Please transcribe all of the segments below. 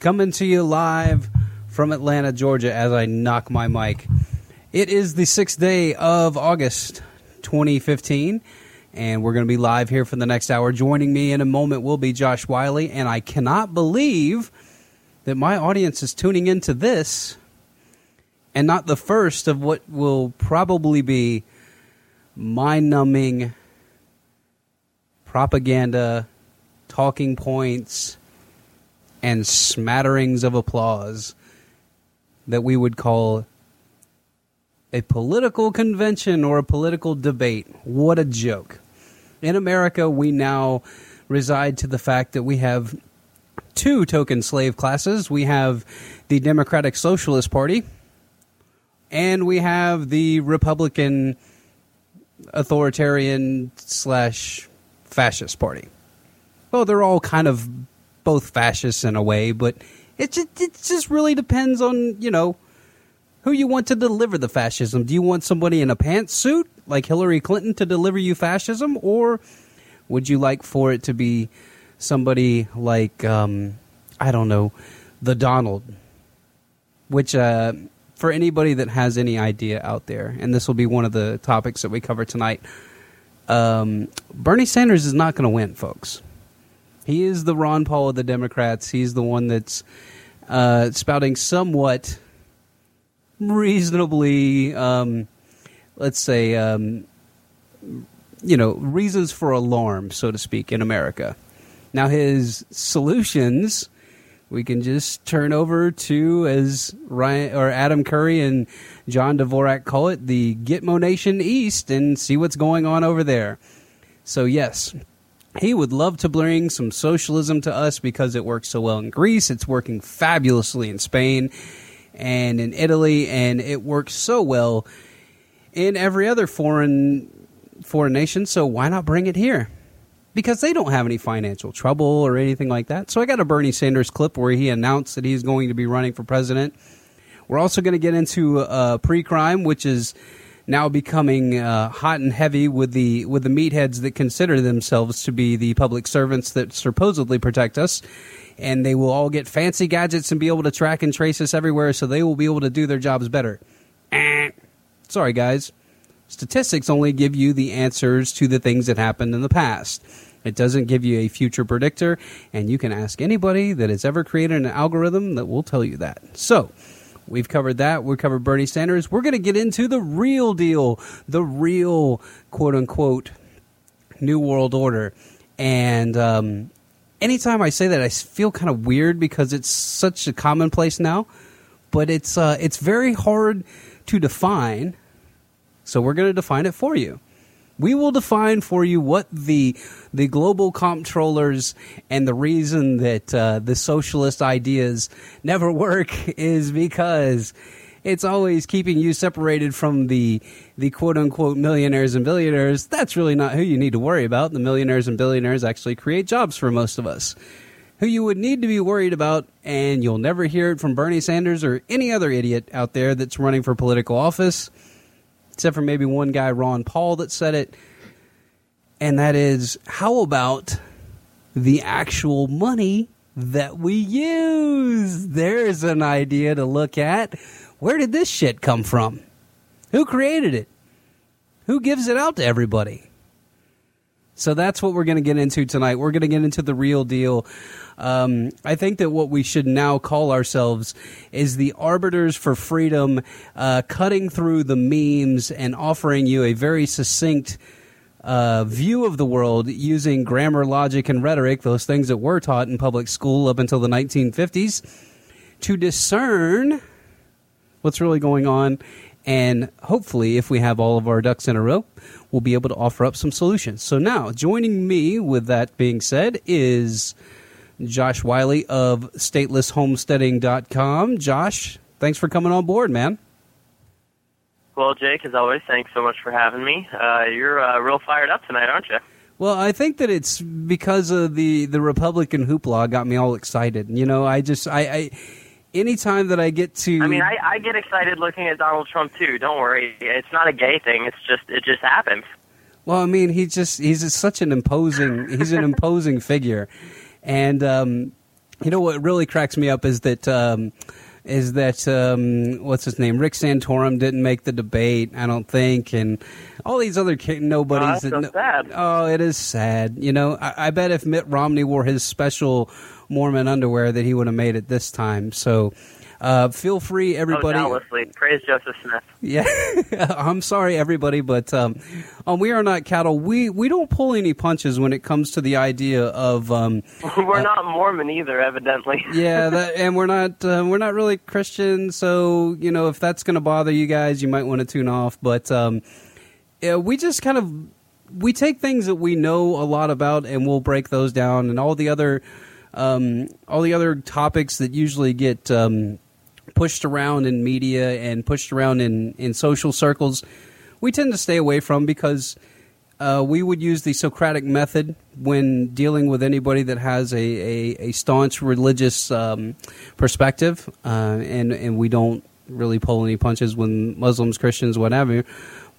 coming to you live from Atlanta, Georgia, as I knock my mic. It is the sixth day of August 2015, and we're going to be live here for the next hour. Joining me in a moment will be Josh Wiley, and I cannot believe that my audience is tuning into this and not the first of what will probably be mind numbing propaganda, talking points, and smatterings of applause that we would call a political convention or a political debate. What a joke. In America, we now reside to the fact that we have two token slave classes. We have the Democratic Socialist Party, and we have the Republican authoritarian slash fascist party. Well, they're all kind of both fascists in a way, but it just, it just really depends on, you know, who you want to deliver the fascism. Do you want somebody in a pantsuit like Hillary Clinton to deliver you fascism, or would you like for it to be somebody like, um, I don't know, the Donald? Which, uh, for anybody that has any idea out there, and this will be one of the topics that we cover tonight, um, Bernie Sanders is not going to win, folks. He is the Ron Paul of the Democrats. He's the one that's uh, spouting somewhat reasonably, um, let's say, um, you know, reasons for alarm, so to speak, in America. Now, his solutions we can just turn over to, as Ryan or Adam Curry and John Dvorak call it, the Gitmo Nation East, and see what's going on over there. So, yes, he would love to bring some socialism to us because it works so well in Greece. It's working fabulously in Spain and in Italy, and it works so well in every other foreign foreign nation. So why not bring it here? Because they don't have any financial trouble or anything like that. So I got a Bernie Sanders clip where he announced that he's going to be running for president. We're also going to get into uh, pre-crime, which is now becoming uh, hot and heavy with the with the meatheads that consider themselves to be the public servants that supposedly protect us and they will all get fancy gadgets and be able to track and trace us everywhere so they will be able to do their jobs better. Eh. Sorry, guys. Statistics only give you the answers to the things that happened in the past. It doesn't give you a future predictor, and you can ask anybody that has ever created an algorithm that will tell you that. So, we've covered that. We've covered Bernie Sanders. We're going to get into the real deal, the real quote unquote New World Order. And um, anytime I say that, I feel kind of weird because it's such a commonplace now. But it's uh, it's very hard to define. So we're going to define it for you. We will define for you what the the global comptrollers and the reason that uh, the socialist ideas never work is because it's always keeping you separated from the the quote unquote millionaires and billionaires. That's really not who you need to worry about. The millionaires and billionaires actually create jobs for most of us. Who you would need to be worried about, and you'll never hear it from Bernie Sanders or any other idiot out there that's running for political office, except for maybe one guy, Ron Paul, that said it. And that is, how about the actual money that we use? There's an idea to look at where did this shit come from? Who created it? Who gives it out to everybody? So that's what we're going to get into tonight. We're going to get into the real deal. Um, I think that what we should now call ourselves is the arbiters for freedom, uh, cutting through the memes and offering you a very succinct uh, view of the world using grammar, logic, and rhetoric, those things that were taught in public school up until the 1950s, to discern what's really going on. And hopefully, if we have all of our ducks in a row, we'll be able to offer up some solutions. So, now joining me with that being said is Josh Wiley of statelesshomesteading.com. Josh, thanks for coming on board, man. Well, Jake, as always, thanks so much for having me. Uh, you're uh, real fired up tonight, aren't you? Well, I think that it's because of the, the Republican hoopla got me all excited. You know, I just I, I anytime that I get to, I mean, I, I get excited looking at Donald Trump too. Don't worry, it's not a gay thing. It's just it just happens. Well, I mean, he just he's just such an imposing he's an imposing figure, and um, You know what really cracks me up is that um, is that um, what's his name? Rick Santorum didn't make the debate, I don't think, and all these other ki- nobodies. Oh, so sad. Oh, it is sad. You know, I, I bet if Mitt Romney wore his special Mormon underwear, that he would have made it this time. So. Uh, feel free, everybody. Oh, doubtlessly. Praise Joseph Smith. Yeah, I'm sorry, everybody, but um, on We Are Not Cattle, we, we don't pull any punches when it comes to the idea of. Um, We're uh, not Mormon either, evidently. yeah, that, and we're not uh, we're not really Christian, so you know if that's going to bother you guys, you might want to tune off. But um, yeah, we just kind of we take things that we know a lot about, and we'll break those down, and all the other um, all the other topics that usually get um, pushed around in media and pushed around in in social circles, we tend to stay away from because. Uh, we would use the Socratic method when dealing with anybody that has a, a, a staunch religious um, perspective, uh, and and we don't really pull any punches when Muslims, Christians, whatever.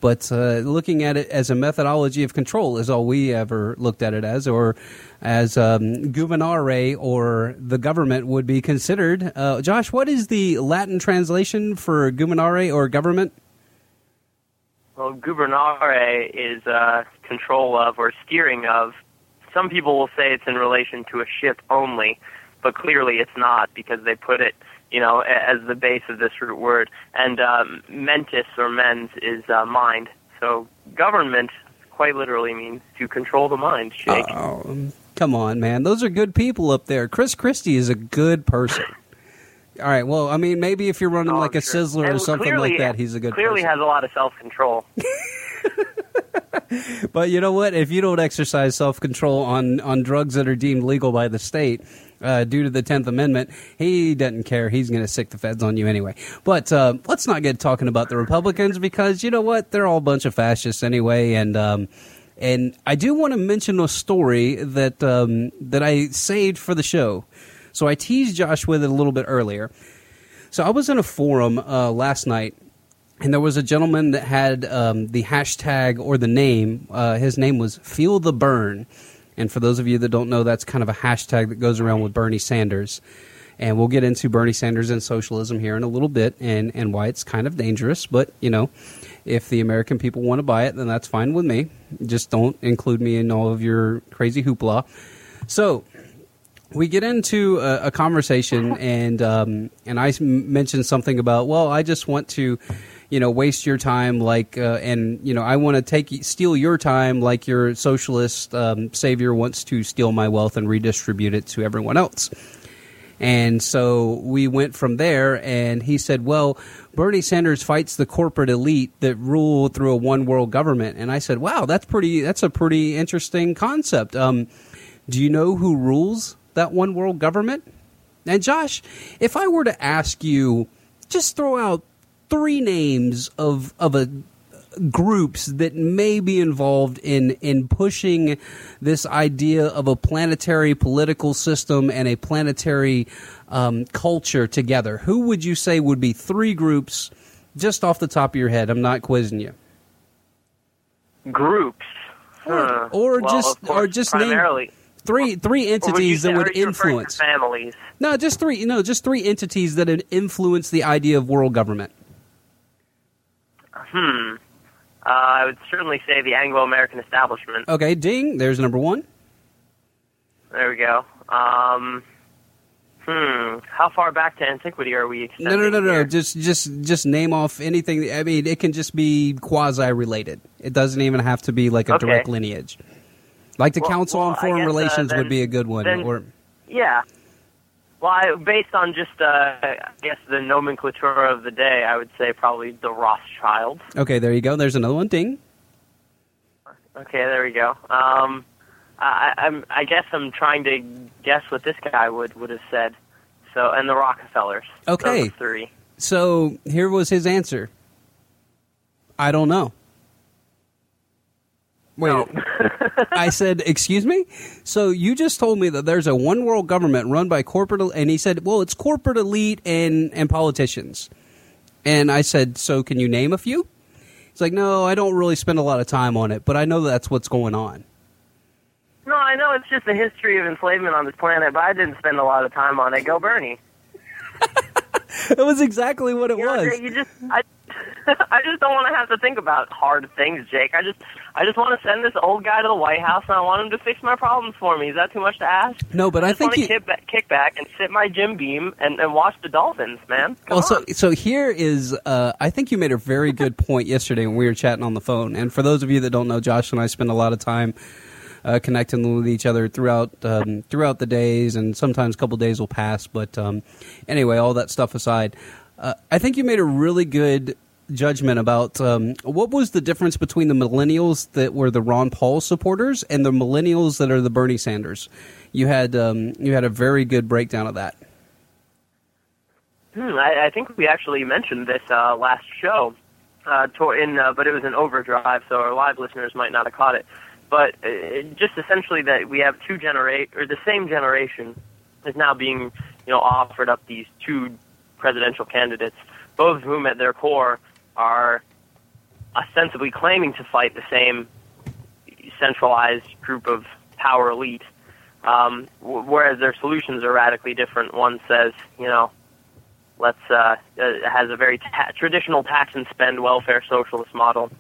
But uh, looking at it as a methodology of control is all we ever looked at it as, or as um, gubernare or the government would be considered. Uh, Josh, what is the Latin translation for gubernare or government? Well, gubernare is uh, control of or steering of. Some people will say it's in relation to a ship only, but clearly it's not because they put it, you know, as the base of this root word. And um, mentis or mens is uh, mind. So government quite literally means to control the mind. Jake. Oh, come on, man. Those are good people up there. Chris Christie is a good person. All right. Well, I mean, maybe if you're running Oh, like a sure. Sizzler or something clearly- like that, he's a good Clearly person. has a lot of self control. But you know what? If you don't exercise self control on on drugs that are deemed legal by the state uh, due to the Tenth Amendment, he doesn't care. He's going to sic the feds on you anyway. But uh, let's not get talking about the Republicans because you know what? They're all a bunch of fascists anyway, and. Um, and I do want to mention a story that um, that I saved for the show. So I teased Josh with it a little bit earlier. So I was in a forum uh, last night, and there was a gentleman that had um, the hashtag or the name. Uh, his name was Feel the Burn. And for those of you that don't know, that's kind of a hashtag that goes around with Bernie Sanders. And we'll get into Bernie Sanders and socialism here in a little bit and, and why it's kind of dangerous. But, you know, if the American people want to buy it, then that's fine with me. Just don't include me in all of your crazy hoopla. So, we get into a, a conversation and um, and I mentioned something about well I just want to you know waste your time like uh, and you know I want to take steal your time like your socialist um, savior wants to steal my wealth and redistribute it to everyone else. And so we went from there, and he said, Well, Bernie Sanders fights the corporate elite that rule through a one world government. And I said, Wow, that's pretty that's a pretty interesting concept. Um, do you know who rules that one world government? And Josh, if I were to ask you, just throw out three names of of a groups that may be involved in in pushing this idea of a planetary political system and a planetary um, culture together. Who would you say would be three groups, just off the top of your head? I'm not quizzing you. Groups. Or- Huh. or Well, just- course, or just name. Three three Or would entities that would are you referring to influence. families. No, just three. No, just three entities that would influence the idea of world government. Hmm. Uh, I would certainly say the Anglo-American establishment. Okay, ding. There's number one. There we go. Um, hmm. How far back to antiquity are we? No, no, no, no. here? Just, just, just name off anything. I mean, it can just be quasi-related. It doesn't even have to be like a Okay. direct lineage. Like the Well- Council well, on Foreign guess, uh, Relations then- would be a good one. then- or Yeah. Well, I, based on just, uh, I guess, the nomenclature of the day, I would say probably the Rothschilds. okay, there you go. There's another one. Ding. Okay, there we go. Um, I, I'm, I guess I'm trying to guess what this guy would, would have said. So, and the Rockefellers. Okay. Three. So here was his answer. I don't know. Wait, No. I said, "Excuse me." So you just told me that there's a one world government run by corporate, and he said, "Well, it's corporate elite and and politicians." And I said, "So can you name a few?" He's like, "No, I don't really spend a lot of time on it, but I know that's what's going on." No, I know know it's just the history of enslavement on this planet, but I didn't spend a lot of time on it. Go Bernie. it was exactly what it You know, was. Jake, you just I, I just don't want to have to think about hard things, Jake. I just I just want to send this old guy to the White House, and I want him to fix my problems for me. Is that too much to ask? No, but I just think you. kick back, kick back and sit my Jim Beam and, and watch the Dolphins, man. Come Well, so on. so here is. Uh, I think you made a very good point yesterday when we were chatting on the phone. And for those of you that don't know, Josh and I spend a lot of time uh, connecting with each other throughout um, throughout the days, and sometimes a couple days will pass. But um, anyway, all that stuff aside, uh, I think you made a really good judgment about um, what was the difference between the millennials that were the Ron Paul supporters and the millennials that are the Bernie Sanders. You had um, you had a very good breakdown of that. Hmm, I, I think we actually mentioned this uh, last show, uh, in uh, but it was an overdrive, so our live listeners might not have caught it. But uh, just essentially that we have two generate or the same generation is now being you know offered up these two presidential candidates, both of whom at their core are ostensibly claiming to fight the same centralized group of power elite. Um, w- whereas their solutions are radically different. One says, you know, let's uh, uh, has a very ta- traditional tax and spend welfare socialist model,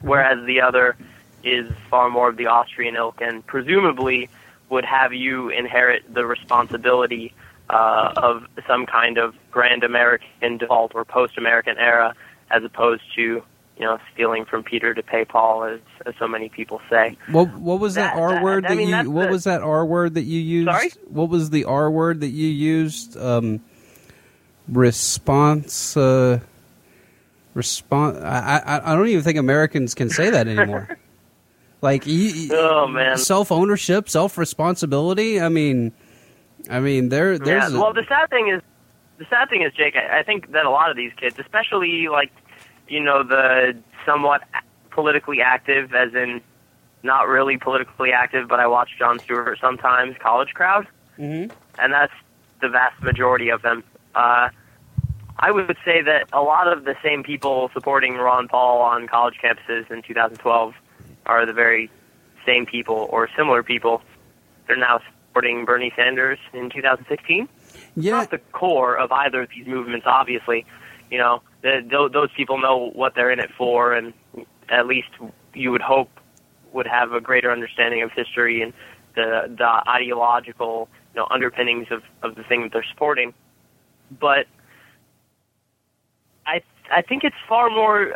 whereas the other is far more of the Austrian ilk and presumably would have you inherit the responsibility uh, of some kind of grand American default or post-American era, as opposed to you know stealing from Peter to pay Paul, as, as so many people say. What what was that, That- R that- word I that mean, you? What the- was that R word that you used? Sorry? What was the R word that you used? Um, response. Uh, response. I, I I don't even think Americans can say that anymore. like you, Oh, man. self ownership, self responsibility. I mean, I mean there there's yeah. well, the sad thing is, the sad thing is, Jake. I, I think that a lot of these kids, especially like, you know, the somewhat politically active, as in not really politically active, but I watch Jon Stewart sometimes. College crowd, Mhm. and that's the vast majority of them. Uh, I would say that a lot of the same people supporting Ron Paul on college campuses in 2012 are the very same people or similar people. They're now supporting Bernie Sanders in 2016 yeah. not the core of either of these movements. Obviously, you know, the, th- those people know what they're in it for, and at least you would hope would have a greater understanding of history and the the ideological you know underpinnings of of the thing that they're supporting. But I I think it's far more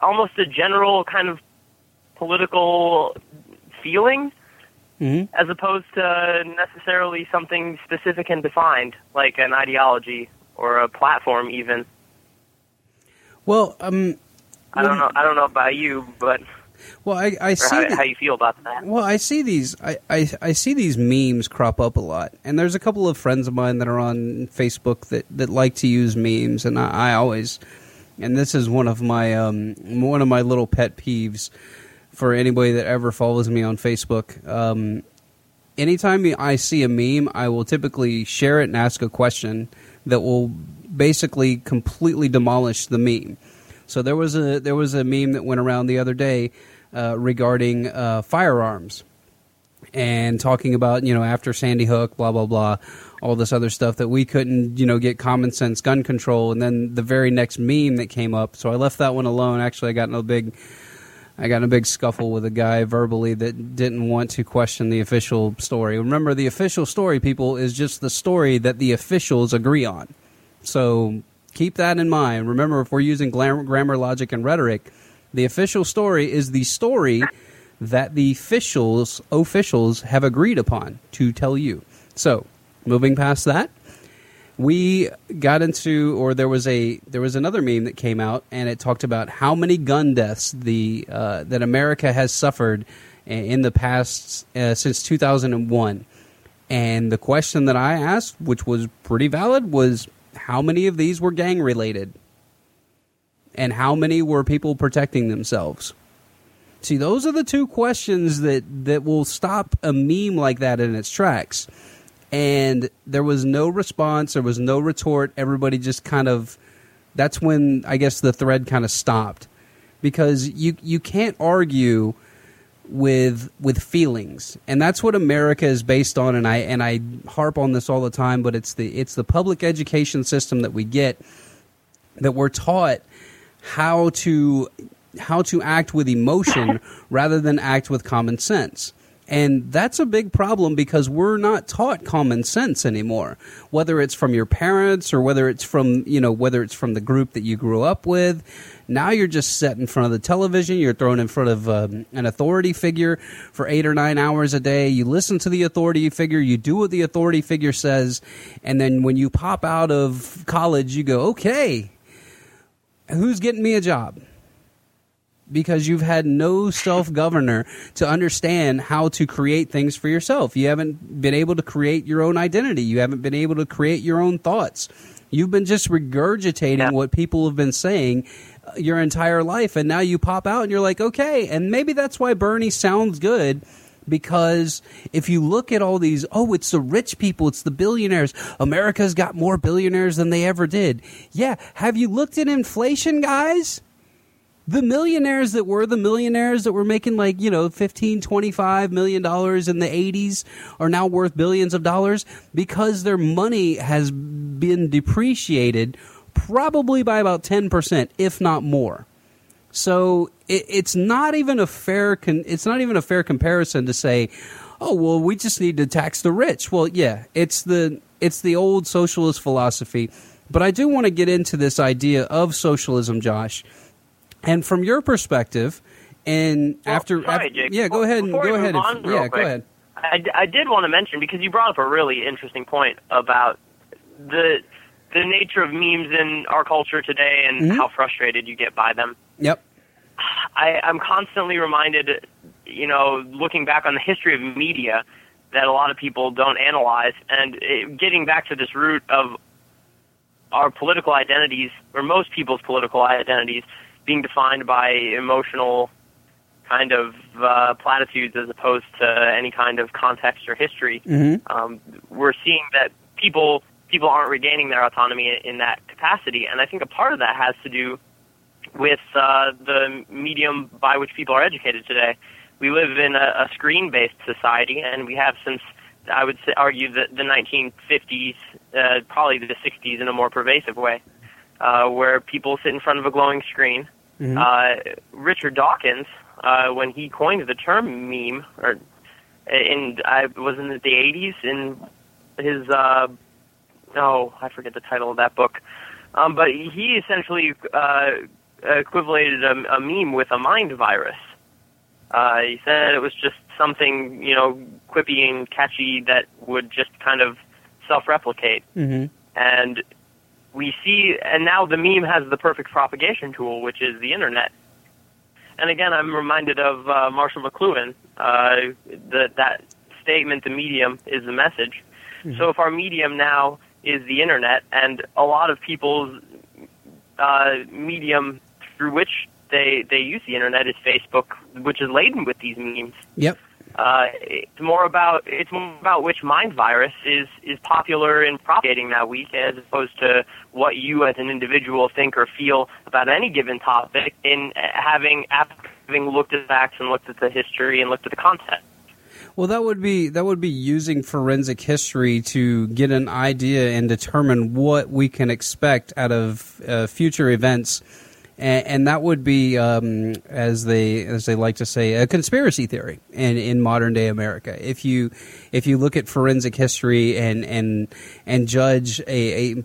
almost a general kind of political feeling Mhm. as opposed to necessarily something specific and defined, like an ideology or a platform. Even Well, um, I don't know. I don't know about you, but well, I I see. how, that- how you feel about that. Well, I see these. I, I, I see these memes crop up a lot, and there's a couple of friends of mine that are on Facebook that, that like to use memes, and I, I always, and this is one of my um one of my little pet peeves for anybody that ever follows me on Facebook. Um, anytime I see a meme, I will typically share it and ask a question that will basically completely demolish the meme. So there was a there was a meme that went around the other day uh, regarding uh, firearms and talking about you know after Sandy Hook, blah blah blah, all this other stuff that we couldn't you know get common sense gun control, and then the very next meme that came up. So I left that one alone. Actually, I got no big. I got in a big scuffle with a guy verbally that didn't want to question the official story. Remember, the official story, people, is just the story that the officials agree on. So keep that in mind. Remember, if we're using glam- grammar, logic, and rhetoric, the official story is the story that the officials officials have agreed upon to tell you. So, moving past that, we got into or there was a there was another meme that came out and it talked about how many gun deaths the uh, that America has suffered in the past uh, since 2001 and the question that I asked which was pretty valid was how many of these were gang related? And how many were people protecting themselves? See, those are the two questions that, that will stop a meme like that in its tracks. And there was no response, there was no retort. Everybody just kind of that's when I guess the thread kind of stopped. Because you you can't argue with with feelings, and that's what America is based on. And I and I harp on this all the time, but it's the it's the public education system that we get that we're taught how to how to act with emotion rather than act with common sense. And that's a big problem because we're not taught common sense anymore. Whether it's from your parents or whether it's from, you know, whether it's from the group that you grew up with. Now you're just set in front of the television. You're thrown in front of um, an authority figure for eight or nine hours a day. You listen to the authority figure. You do what the authority figure says. And then when you pop out of college, you go, okay, who's getting me a job? Because you've had no self governor to understand how to create things for yourself. You haven't been able to create your own identity. You haven't been able to create your own thoughts. You've been just regurgitating Yeah. what people have been saying uh, your entire life, and now you pop out and you're like, okay. And maybe that's why Bernie sounds good. Because if you look at all these, oh, it's the rich people, it's the billionaires. America's got more billionaires than they ever did. Yeah. Have you looked at inflation, guys? The millionaires that were the millionaires that were making like you know 15 25 million dollars in the 80s are now worth billions of dollars because their money has been depreciated probably by about 10% if not more. So it, it's not even a fair con- it's not even a fair comparison to say oh well we just need to tax the rich. Well yeah it's the it's the old socialist philosophy. But i do want to get into this idea of socialism josh and from your perspective, and Well, after, sorry, after- Jake. yeah, go ahead and go ahead. move and- on real yeah, go ahead. I, I did want to mention because you brought up a really interesting point about the the nature of memes in our culture today and Mhm. how frustrated you get by them. Yep. I, I'm constantly reminded, you know, looking back on the history of media, that a lot of people don't analyze, and it, getting back to this root of our political identities, or most people's political identities, being defined by emotional kind of uh, platitudes as opposed to any kind of context or history. Mhm. Um, we're seeing that people people aren't regaining their autonomy in, in that capacity, and I think a part of that has to do with uh, the medium by which people are educated today. We live in a, a screen-based society, and we have since I would say, argue that the 1950s, uh, probably the 60s, in a more pervasive way, uh, where people sit in front of a glowing screen. Mhm. Uh, Richard Dawkins, uh, when he coined the term meme, or in I was in the 80s in his uh, oh I forget the title of that book, um, but he essentially uh, equivalated a, a meme with a mind virus. Uh, he said it was just something you know quippy and catchy that would just kind of self-replicate Mhm. and we see and now the meme has the perfect propagation tool which is the internet. And again i'm reminded of uh, marshall mcluhan uh, that that statement the medium is the message. So if our medium now is the internet and a lot of people's uh, medium through which they they use the internet is facebook which is laden with these memes. Yep. Uh, it's more about it's more about which mind virus is is popular in propagating that week, as opposed to what you as an individual think or feel about any given topic. In having having looked at facts and looked at the history and looked at the content. Well, that would be that would be using forensic history to get an idea and determine what we can expect out of uh, future events, and, and that would be, um, as they as they like to say, a conspiracy theory in, in modern day America. If you if you look at forensic history and and and judge a, a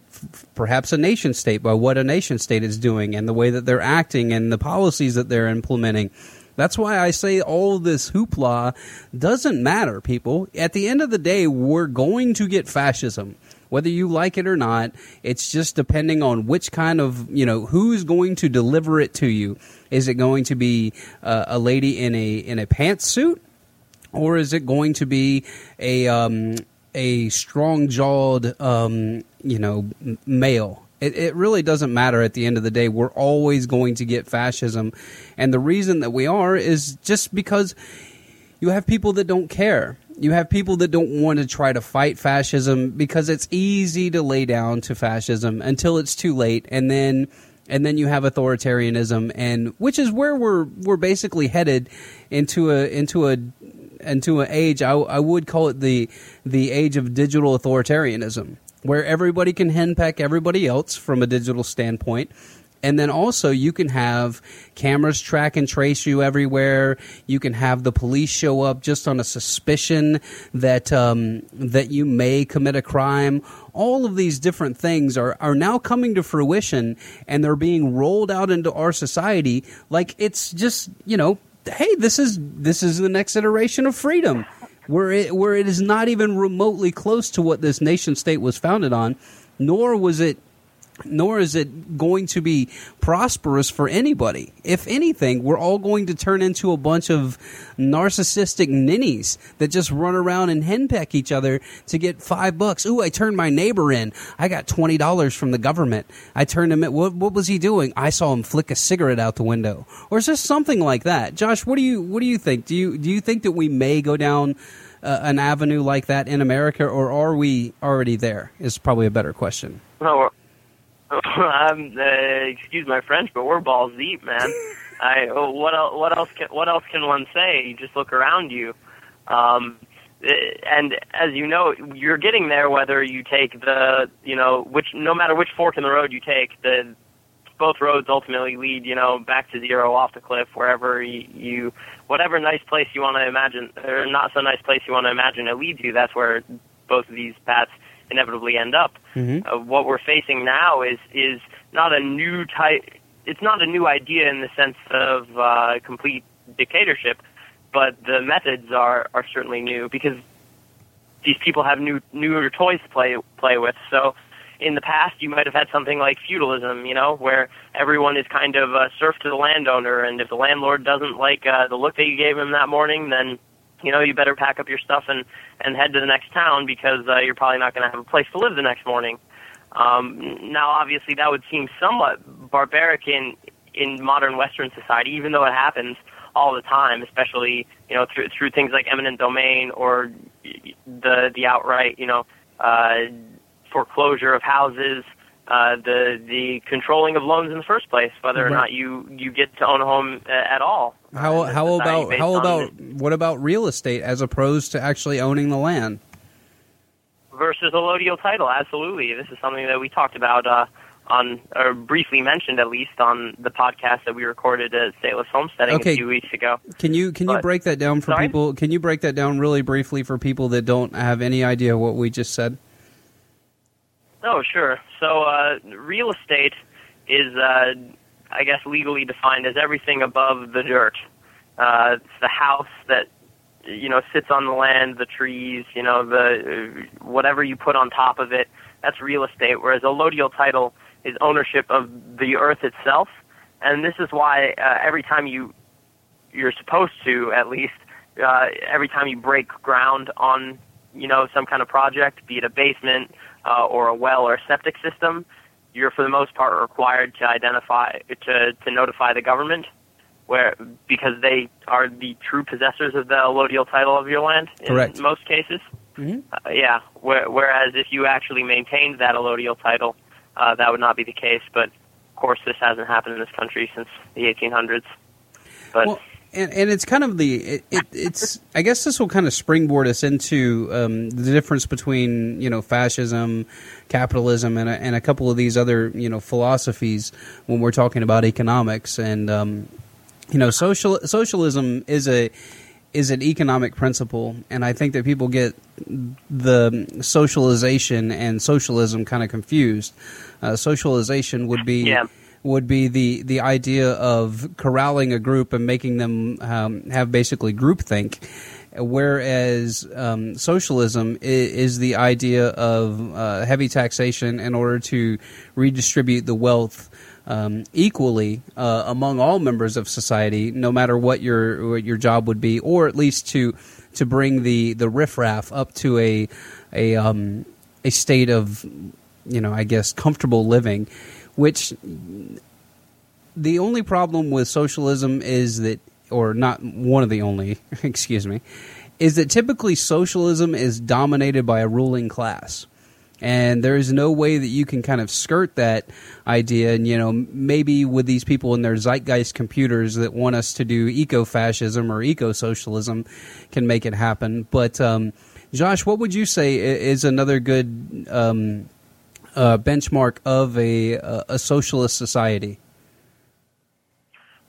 perhaps a nation state by what a nation state is doing and the way that they're acting and the policies that they're implementing. That's why I say all this hoopla doesn't matter, people. At the end of the day, we're going to get fascism. Whether you like it or not, it's just depending on which kind of, you know, who's going to deliver it to you. Is it going to be uh, a lady in a in a pantsuit? or is it going to be a um, a strong jawed um, you know male? It, it really doesn't matter at the end of the day. We're always going to get fascism, and the reason that we are is just because you have people that don't care. You have people that don't want to try to fight fascism because it's easy to lay down to fascism until it's too late, and then and then you have authoritarianism, and which is where we're we're basically headed into a into a into an age. I, I would call it the the age of digital authoritarianism, where everybody can henpeck everybody else from a digital standpoint. And then also, you can have cameras track and trace you everywhere. You can have the police show up just on a suspicion that um, that you may commit a crime. All of these different things are, are now coming to fruition, and they're being rolled out into our society like it's just you know hey, this is this is the next iteration of freedom, where it where it is not even remotely close to what this nation state was founded on, nor was it nor is it going to be prosperous for anybody. If anything, we're all going to turn into a bunch of narcissistic ninnies that just run around and henpeck each other to get five bucks. Ooh, I turned my neighbor in. I got twenty dollars from the government. I turned him in. What, what was he doing? I saw him flick a cigarette out the window, or is there something like that? Josh, what do you what do you think? Do you do you think that we may go down? Uh, an avenue like that in America, or are we already there? Is probably a better question. No, I'm uh, excuse my French, but we're balls deep, man. I oh, what else? What else? Can, what else can one say? You just look around you, um, eh, and as you know, you're getting there whether you take the you know which no matter which fork in the road you take, the both roads ultimately lead you know back to zero off the cliff wherever you, you whatever nice place you want to imagine or not so nice place you want to imagine it leads you. That's where both of these paths inevitably end up. Mm-hmm. Uh, what we're facing now is is not a new type. It's not a new idea in the sense of uh, complete dictatorship, but the methods are are certainly new because these people have new newer toys to play play with. So in the past you might have had something like feudalism, you know, where everyone is kind of a serf to the landowner, and if the landlord doesn't like uh, the look that you gave him that morning, then you know you better pack up your stuff and and head to the next town because uh, you're probably not going to have a place to live the next morning. Um, now, obviously, that would seem somewhat barbaric in in modern Western society, even though it happens all the time, especially you know through through things like eminent domain or the the outright you know uh, foreclosure of houses uh, the the controlling of loans in the first place, whether or not you you get to own a home uh, at all. How uh, how about how about what about real estate as opposed to actually owning the land? Versus a allodial title, absolutely. This is something that we talked about uh, on, or briefly mentioned at least on the podcast that we recorded at Stateless Homesteading okay. a few weeks ago. Can you can you break that down for sorry? people? Can you break that down really briefly for people that don't have any idea what we just said? Oh, sure. So, uh, real estate is, uh, I guess, legally defined as everything above the dirt. Uh, it's the house that you know sits on the land, the trees, you know, the whatever you put on top of it. That's real estate. Whereas a allodial title is ownership of the earth itself, and this is why uh, every time you you're supposed to at least uh, every time you break ground on you know some kind of project, be it a basement uh, or a well or a septic system, you're for the most part required to identify to to notify the government where because they are the true possessors of the allodial title of your land Correct. in most cases. Mm-hmm. Uh, yeah. Where, whereas if you actually maintained that allodial title, uh, that would not be the case. But of course, this hasn't happened in this country since the 1800s. But well, and, and it's kind of the it, it, it's I guess this will kind of springboard us into um, the difference between you know fascism, capitalism, and a, and a couple of these other you know philosophies when we're talking about economics and um, you know social socialism is a is an economic principle, and I think that people get the socialization and socialism kind of confused. Uh, socialization would be. Yeah would be the the idea of corralling a group and making them um, have basically groupthink. Whereas um, socialism is, is, the idea of uh, heavy taxation in order to redistribute the wealth um, equally uh, among all members of society, no matter what your what your job would be, or at least to to bring the the riffraff up to a a um, a state of you know I guess comfortable living which the only problem with socialism is that, or not one of the only, excuse me, is that typically socialism is dominated by a ruling class. and there is no way that you can kind of skirt that idea. And you know, maybe with these people in their zeitgeist computers that want us to do eco-fascism or eco-socialism, can make it happen. But um, Josh, what would you say is another good um, uh, benchmark of a a socialist society?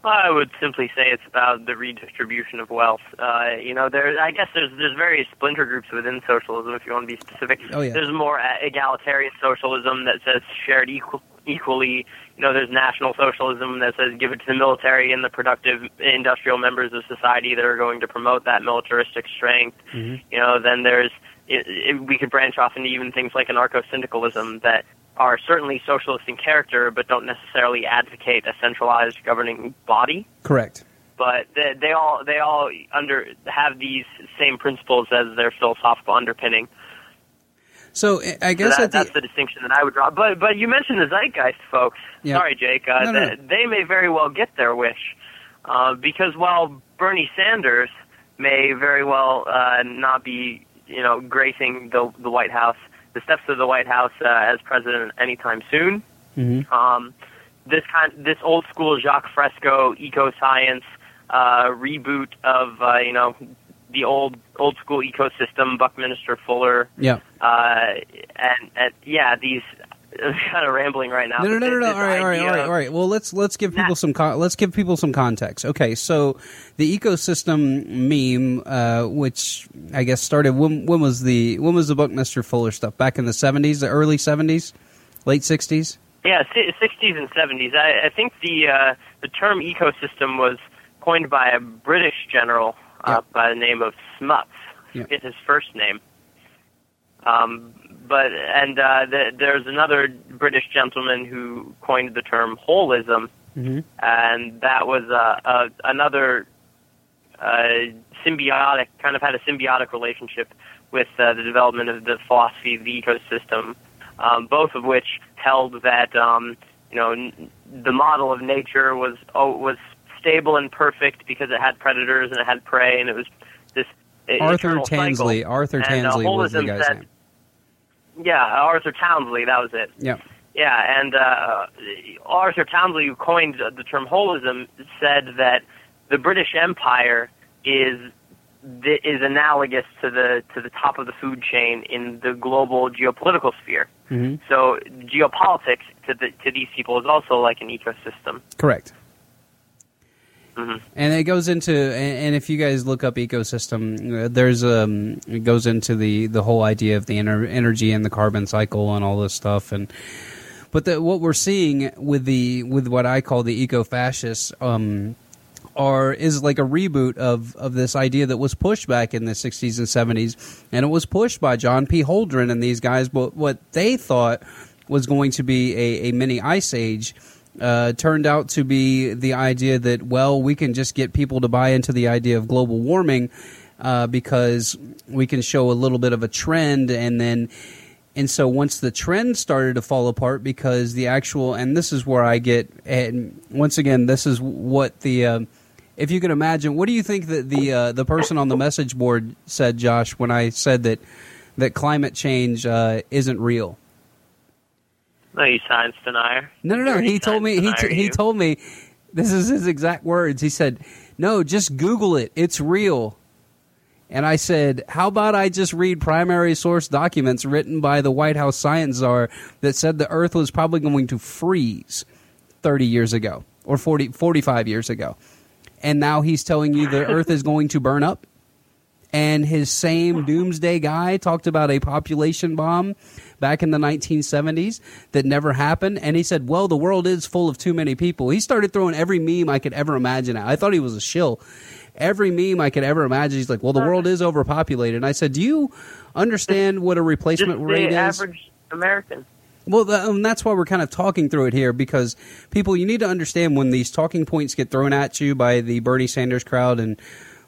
Well, I would simply say it's about the redistribution of wealth. Uh, you know, there. I guess there's there's various splinter groups within socialism. If you want to be specific, oh, yeah. there's more egalitarian socialism that says shared equal, equally. You know, there's national socialism that says give it to the military and the productive industrial members of society that are going to promote that militaristic strength. Mm-hmm. You know, then there's it, it, we could branch off into even things like anarcho syndicalism that are certainly socialist in character, but don't necessarily advocate a centralized governing body. Correct. But they, they all they all under have these same principles as their philosophical underpinning. So I guess so that, the, that's the distinction that I would draw. But but you mentioned the zeitgeist, folks. Yeah. Sorry, Jake. Uh, no, no. They, they may very well get their wish uh, because while Bernie Sanders may very well uh, not be you know gracing the the White House the steps of the White House uh, as president anytime soon. Mm-hmm. Um, this kind, this old school Jacques Fresco eco science uh, reboot of uh, you know the old old school ecosystem, Buckminster Fuller. Yeah. Uh, and, and yeah, these kind of rambling right now. No, no, no, no, no. All right, all right, all right, all right. Well, let's let's give people some con- let's give people some context. Okay, so the ecosystem meme, uh, which I guess started when when was the when was the Buckminster Fuller stuff back in the seventies, the early seventies, late sixties. Yeah, 60s and 70s. I, I think the uh, the term ecosystem was coined by a British general uh, Yeah. by the name of Smuts. Yeah. forget his first name. Um, but and uh, the, there's another British gentleman who coined the term holism, Mm-hmm. and that was uh, uh, another uh, symbiotic, kind of had a symbiotic relationship with uh, the development of the philosophy of the ecosystem, um, both of which held that um, you know n- the model of nature was oh, was stable and perfect because it had predators and it had prey, and it was this Arthur Tansley. cycle. Arthur And, uh, Tansley was the guy's said- name. Yeah, Arthur Townsley, that was it. Yeah. Yeah, and uh, Arthur Townsley, who coined the term holism, said that the British Empire is is analogous to the to the top of the food chain in the global geopolitical sphere. Mm-hmm. So geopolitics to the to these people is also like an ecosystem. Correct. Mhm. And it goes into, and, and if you guys look up ecosystem, uh, there's um, it goes into the the whole idea of the ener- energy and the carbon cycle and all this stuff. And but the, what we're seeing with the with what I call the eco fascists. Um, are is like a reboot of, of this idea that was pushed back in the 60s and 70s and it was pushed by John P. Holdren and these guys but what they thought was going to be a, a mini ice age uh, turned out to be the idea that well we can just get people to buy into the idea of global warming uh, because we can show a little bit of a trend and then and so once the trend started to fall apart because the actual and this is where I get and once again this is what the um, if you can imagine what do you think that the uh, the person on the message board said Josh when I said that that climate change uh, isn't real No, you science denier. no, no, no. He told me. He t- he told me. This is his exact words. He said, "No, just Google it. It's real." And I said, "How about I just read primary source documents written by the White House science czar that said the Earth was probably going to freeze 30 years ago or 40, 45 years ago, and now he's telling you the Earth is going to burn up." And his same doomsday guy talked about a population bomb back in the 1970s that never happened. And he said, well, the world is full of too many people. He started throwing every meme I could ever imagine out. I thought he was a shill. Every meme I could ever imagine. He's like, well, the world is overpopulated. And I said, do you understand what a Just replacement rate the is? average American. Well, th- um, that's why we're kind of talking through it here because people, you need to understand when these talking points get thrown at you by the Bernie Sanders crowd, and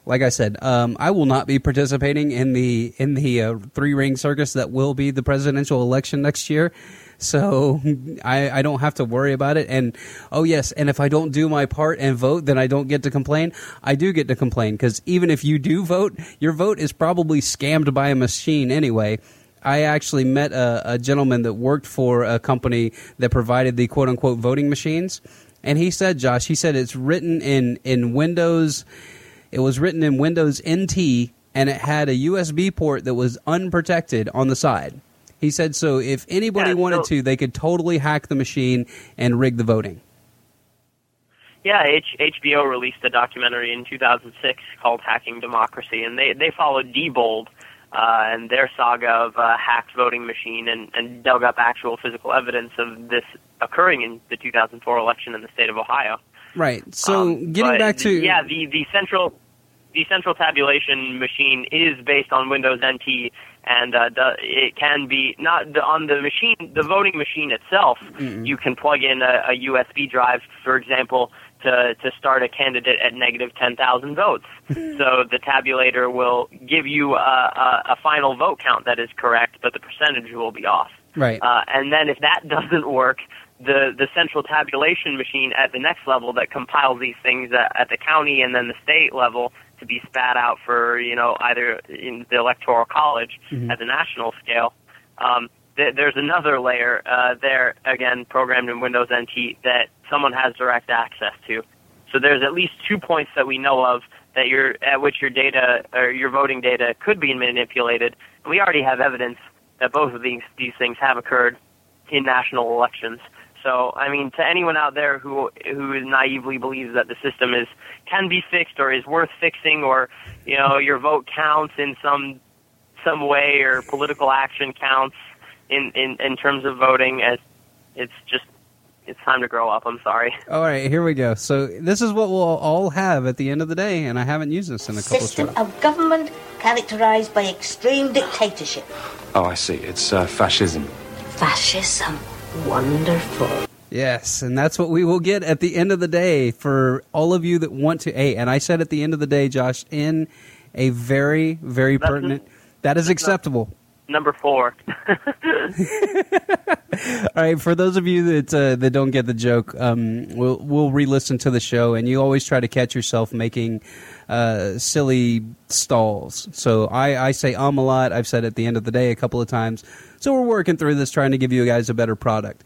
like I said, um, I will not be participating in the in the uh, three ring circus that will be the presidential election next year. So I, I don't have to worry about it. And oh yes, and if I don't do my part and vote, then I don't get to complain. I do get to complain because even if you do vote, your vote is probably scammed by a machine anyway. I actually met a, a gentleman that worked for a company that provided the quote unquote voting machines, and he said, Josh, he said it's written in in Windows. It was written in Windows NT, and it had a USB port that was unprotected on the side. He said, so if anybody Yeah, wanted so- to, they could totally hack the machine and rig the voting. Yeah, H- HBO released a documentary in 2006 called Hacking Democracy, and they they followed Diebold uh, and their saga of a hacked voting machine and, and dug up actual physical evidence of this occurring in the 2004 election in the state of Ohio. Right. So Um, getting back to yeah, the the central the central tabulation machine is based on Windows NT, and uh, it can be not the, on the machine, the voting machine itself. You can plug in a, a USB drive, for example, to to start a candidate at negative ten thousand votes. so the tabulator will give you a, a, a final vote count that is correct, but the percentage will be off. right. Uh, and then if that doesn't work, the the central tabulation machine at the next level that compiles these things at, at the county and then the state level to be spat out for you know either in the electoral college at the national scale. Um, th- there's another layer uh, there again programmed in Windows NT that someone has direct access to. So there's at least two points that we know of that your at which your data or your voting data could be manipulated. And we already have evidence that both of these these things have occurred in national elections. So, I mean, to anyone out there who who naively believes that the system is can be fixed or is worth fixing, or you know your vote counts in some some way, or political action counts in in in terms of voting, as it's just it's time to grow up. I'm sorry. All right, here we go. So this is what we'll all have at the end of the day, and I haven't used this in a couple of System shows. of government characterized by extreme dictatorship. Oh, I see. It's uh, fascism. Fascism. Wonderful. Yes, and that's what we will get at the end of the day for all of you that want to. Hey, and I said at the end of the day, Josh, in a very, very That's- pertinent. That is acceptable. Number four. All right, for those of you that uh, that don't get the joke, um, we'll we'll re-listen to the show, and you always try to catch yourself making uh, silly stalls. So I, I say um a lot. I've said at the end of the day a couple of times. So we're working through this, trying to give you guys a better product.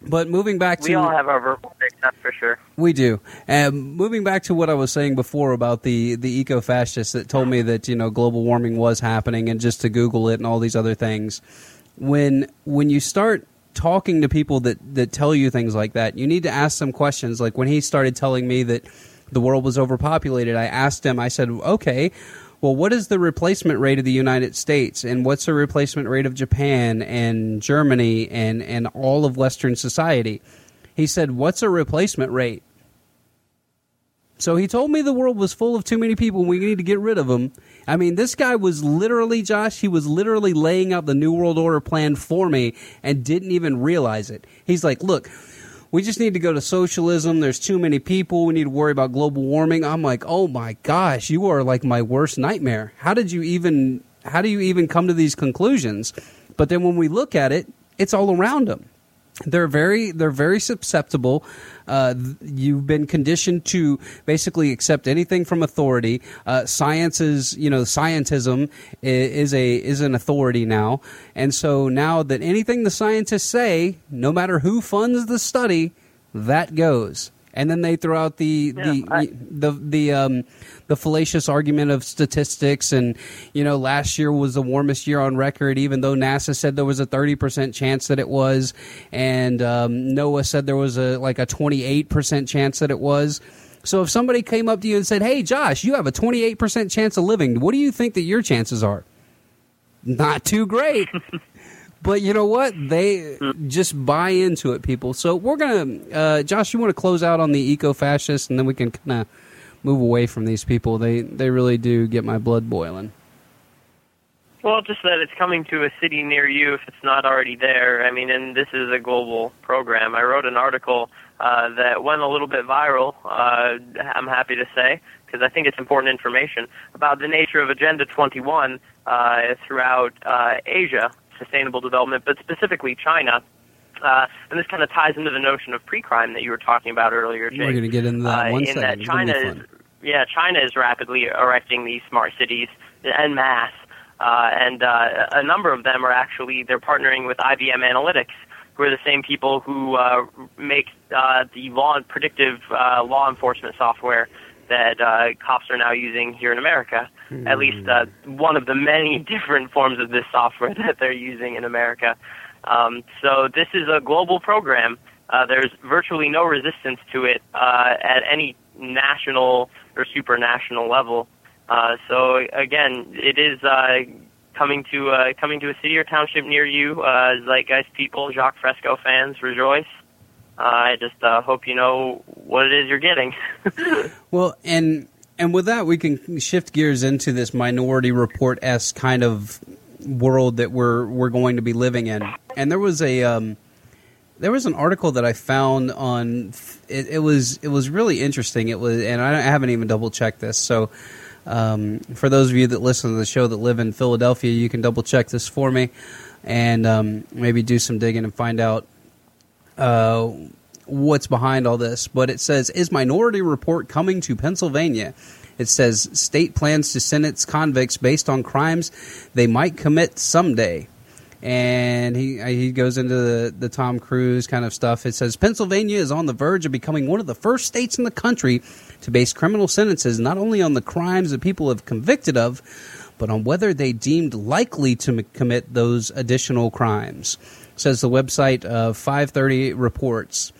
But moving back to we all have our verbal that's for sure. We do. Um, moving back to what I was saying before about the, the eco fascists that told me that you know global warming was happening, and just to Google it and all these other things. When when you start talking to people that that tell you things like that, you need to ask them questions. Like when he started telling me that the world was overpopulated, I asked him. I said, "Okay, well, what is the replacement rate of the United States, and what's the replacement rate of Japan and Germany and and all of Western society?" He said, "What's a replacement rate?" So he told me the world was full of too many people and we need to get rid of them. I mean, this guy was literally, Josh, he was literally laying out the New World Order plan for me and didn't even realize it. He's like, look, we just need to go to socialism. There's too many people. We need to worry about global warming. I'm like, oh my gosh, you are like my worst nightmare. How did you even, how do you even come to these conclusions? But then when we look at it, it's all around them they're very they're very susceptible. Uh, you've been conditioned to basically accept anything from authority. Uh, science is you know scientism is a is an authority now, and so now that anything the scientists say, no matter who funds the study, that goes. And then they throw out the the Yeah, I- the the um, the fallacious argument of statistics, and you know, last year was the warmest year on record, even though NASA said there was a thirty percent chance that it was, and um, NOAA said there was a like a twenty eight percent chance that it was. So if somebody came up to you and said, "Hey, Josh, you have a twenty eight percent chance of living. What do you think that your chances are?" Not too great. But you know what? They just buy into it, people. So we're gonna, uh, Josh. You want to close out on the eco fascists, and then we can kind of move away from these people. They they really do get my blood boiling. Well, just that it's coming to a city near you if it's not already there. I mean, and this is a global program. I wrote an article uh, that went a little bit viral, uh, I'm happy to say, because I think it's important information about the nature of Agenda 21 uh, throughout uh, Asia, sustainable development, but specifically China. Uh, and this kind of ties into the notion of pre-crime that you were talking about earlier, Jake. We're going to get into that uh, one in second. that China is yeah China is rapidly erecting these smart cities en masse uh, and uh, a number of them are actually they're partnering with IBM Analytics, who are the same people who uh, make uh, the law predictive uh, law enforcement software that uh, cops are now using here in America. At least uh, one of the many different forms of this software that they're using in America. Um, so this is a global program. Uh, there's virtually no resistance to it uh, at any national or supranational level. Uh, so again, it is uh, coming to uh, coming to a city or township near you. Uh, Zeitgeist people, Jacques Fresco fans, rejoice. Uh, I just uh, hope you know what it is you're getting. Well, and and with that, we can shift gears into this Minority Report s kind of world that we're we're going to be living in. And there was a um, there was an article that I found on it, it was it was really interesting. It was, and I haven't even double checked this. So, um, for those of you that listen to the show that live in Philadelphia, you can double check this for me, and um, maybe do some digging and find out uh, what's behind all this. But it says, "Is Minority Report coming to Pennsylvania?" It says, "State plans to sentence convicts based on crimes they might commit someday." And he uh, he goes into the, the Tom Cruise kind of stuff. It says Pennsylvania is on the verge of becoming one of the first states in the country to base criminal sentences not only on the crimes that people have convicted of, but on whether they deemed likely to m- commit those additional crimes. Says the website of 538 reports.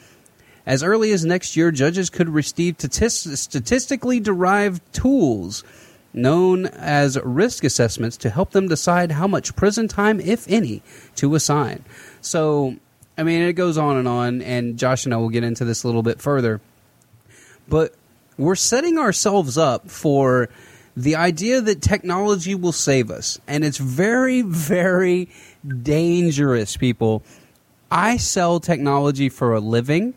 As early as next year, judges could receive statistically derived tools known as risk assessments to help them decide how much prison time, if any, to assign. So, I mean, it goes on and on, and Josh and I will get into this a little bit further. But we're setting ourselves up for the idea that technology will save us. And it's very, very dangerous, people. I sell technology for a living,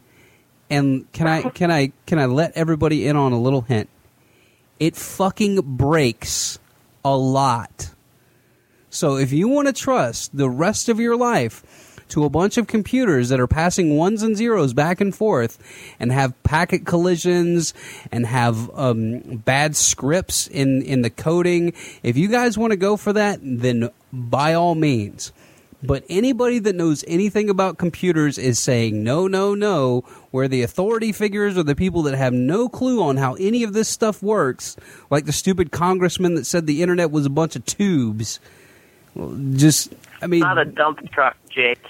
and can I can I can I let everybody in on a little hint? It fucking breaks a lot. So if you want to trust the rest of your life to a bunch of computers that are passing ones and zeros back and forth and have packet collisions and have um, bad scripts in, in the coding, if you guys want to go for that, then by all means. But anybody that knows anything about computers is saying no, no, no, where the authority figures or the people that have no clue on how any of this stuff works, like the stupid congressman that said the internet was a bunch of tubes. Just, I mean, Not a dump truck, Jake.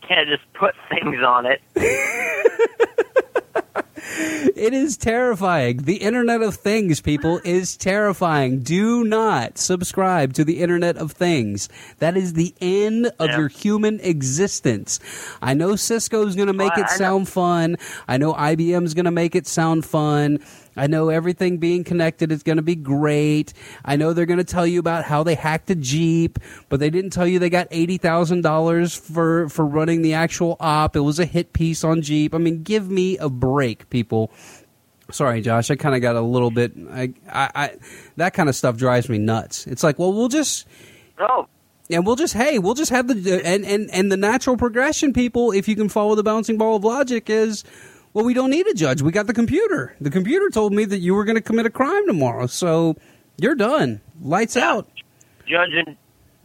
You can't just put things on it. It is terrifying. The Internet of Things, people, is terrifying. Do not subscribe to the Internet of Things. That is the end of Yeah. your human existence. I know Cisco's going to make Well, it sound fun. I know IBM's going to make it sound fun. I know everything being connected is going to be great. I know they're going to tell you about how they hacked a Jeep, but they didn't tell you they got eighty thousand dollars for for running the actual op. It was a hit piece on Jeep. I mean, give me a break, people. Sorry, Josh. I kind of got a little bit. I, I, I, that kind of stuff drives me nuts. It's like, well, we'll just Oh, and we'll just hey, we'll just have the and and and the natural progression, people. If you can follow the bouncing ball of logic, is well, we don't need a judge. We got the computer. The computer told me that you were going to commit a crime tomorrow, so you're done. Lights Yeah. out. judge and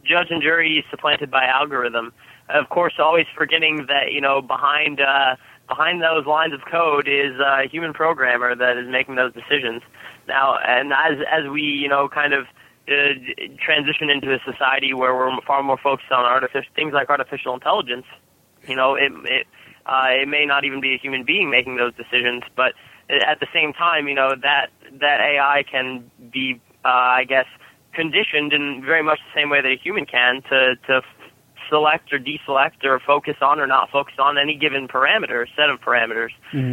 judge and jury supplanted by algorithm. Of course, always forgetting that you know behind uh, behind those lines of code is a human programmer that is making those decisions. Now, and as as we you know kind of uh, transition into a society where we're far more focused on artificial things like artificial intelligence, you know, it it uh, it may not even be a human being making those decisions, but at the same time, you know that that AI can be, uh, I guess, conditioned in very much the same way that a human can to to select or deselect or focus on or not focus on any given parameter, set of parameters.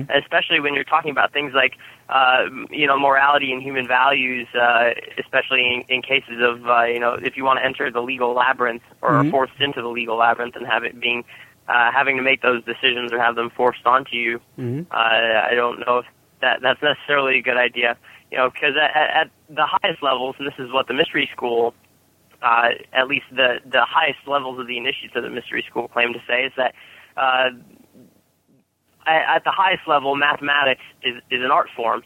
Especially when you're talking about things like, uh, you know, morality and human values, uh, especially in, in cases of, uh, you know, if you want to enter the legal labyrinth or are forced into the legal labyrinth and have it being uh, having to make those decisions or have them forced onto you. Mhm. Uh, I don't know if that that's necessarily a good idea. You know, because at, at the highest levels, and this is what the mystery school, uh, at least the the highest levels of the initiates of the mystery school claim to say, is that uh, at, the highest level, mathematics is is an art form,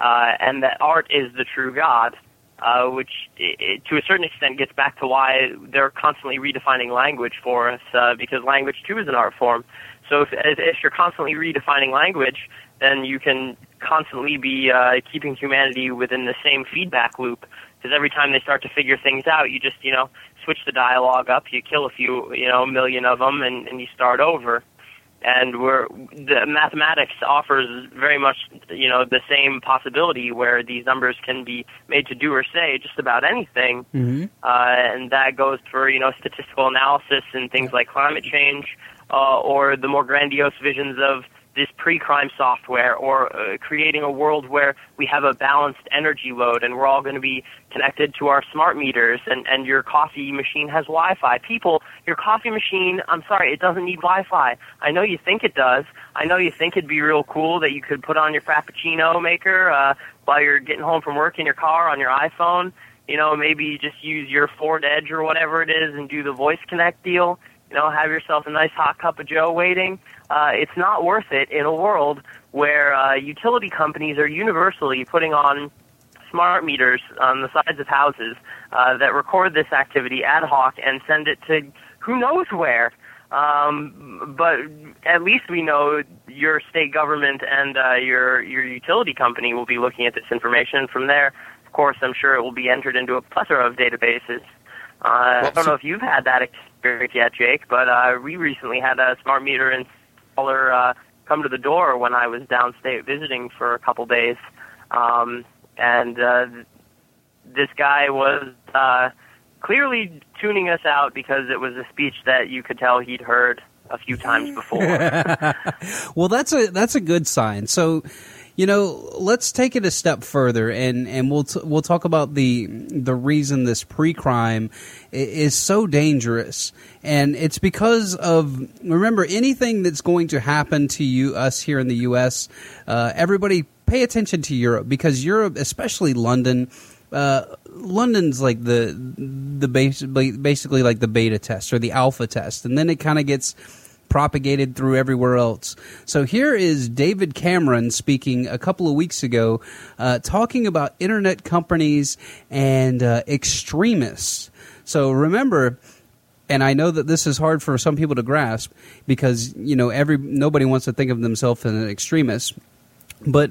uh, and that art is the true God. uh, which i i to a certain extent gets back to why they're constantly redefining language for us, uh, because language too is an art form. So if, if if you're constantly redefining language, then you can constantly be uh, keeping humanity within the same feedback loop. Because every time they start to figure things out, you just you know switch the dialogue up, you kill a few you know a million of them, and, and you start over. And we're the mathematics offers very much you know the same possibility where these numbers can be made to do or say just about anything. Mm-hmm. uh, and that goes for you know statistical analysis and things like climate change uh, or the more grandiose visions of this pre-crime software or uh, creating a world where we have a balanced energy load and we're all going to be connected to our smart meters and, and your coffee machine has Wi-Fi. People, your coffee machine, I'm sorry, it doesn't need Wi-Fi. I know you think it does. I know you think it'd be real cool that you could put on your Frappuccino maker uh, while you're getting home from work in your car on your iPhone. You know, maybe just use your Ford Edge or whatever it is and do the voice connect deal. You know, have yourself a nice hot cup of Joe waiting. Uh, it's not worth it in a world where uh, utility companies are universally putting on smart meters on the sides of houses uh, that record this activity ad hoc and send it to who knows where. Um, but at least we know your state government and uh, your your utility company will be looking at this information. From there, of course, I'm sure it will be entered into a plethora of databases. Uh, I don't so- know if you've had that experience yet, Jake, but uh, we recently had a smart meter installer uh, come to the door when I was downstate visiting for a couple days, um, and uh, this guy was uh, clearly tuning us out because it was a speech that you could tell he'd heard a few times before. well, that's a that's a good sign. So, you know, let's take it a step further, and and we'll t- we'll talk about the the reason this pre-crime is so dangerous, and it's because of remember anything that's going to happen to you us here in the U.S. Uh, everybody pay attention to Europe because Europe, especially London. Uh, London's like the the basically like the beta test or the alpha test, and then it kind of gets propagated through everywhere else. So here is David Cameron speaking a couple of weeks ago, uh, talking about internet companies and uh, extremists. So remember. And I know that this is hard for some people to grasp because you know every nobody wants to think of themselves as an extremist. But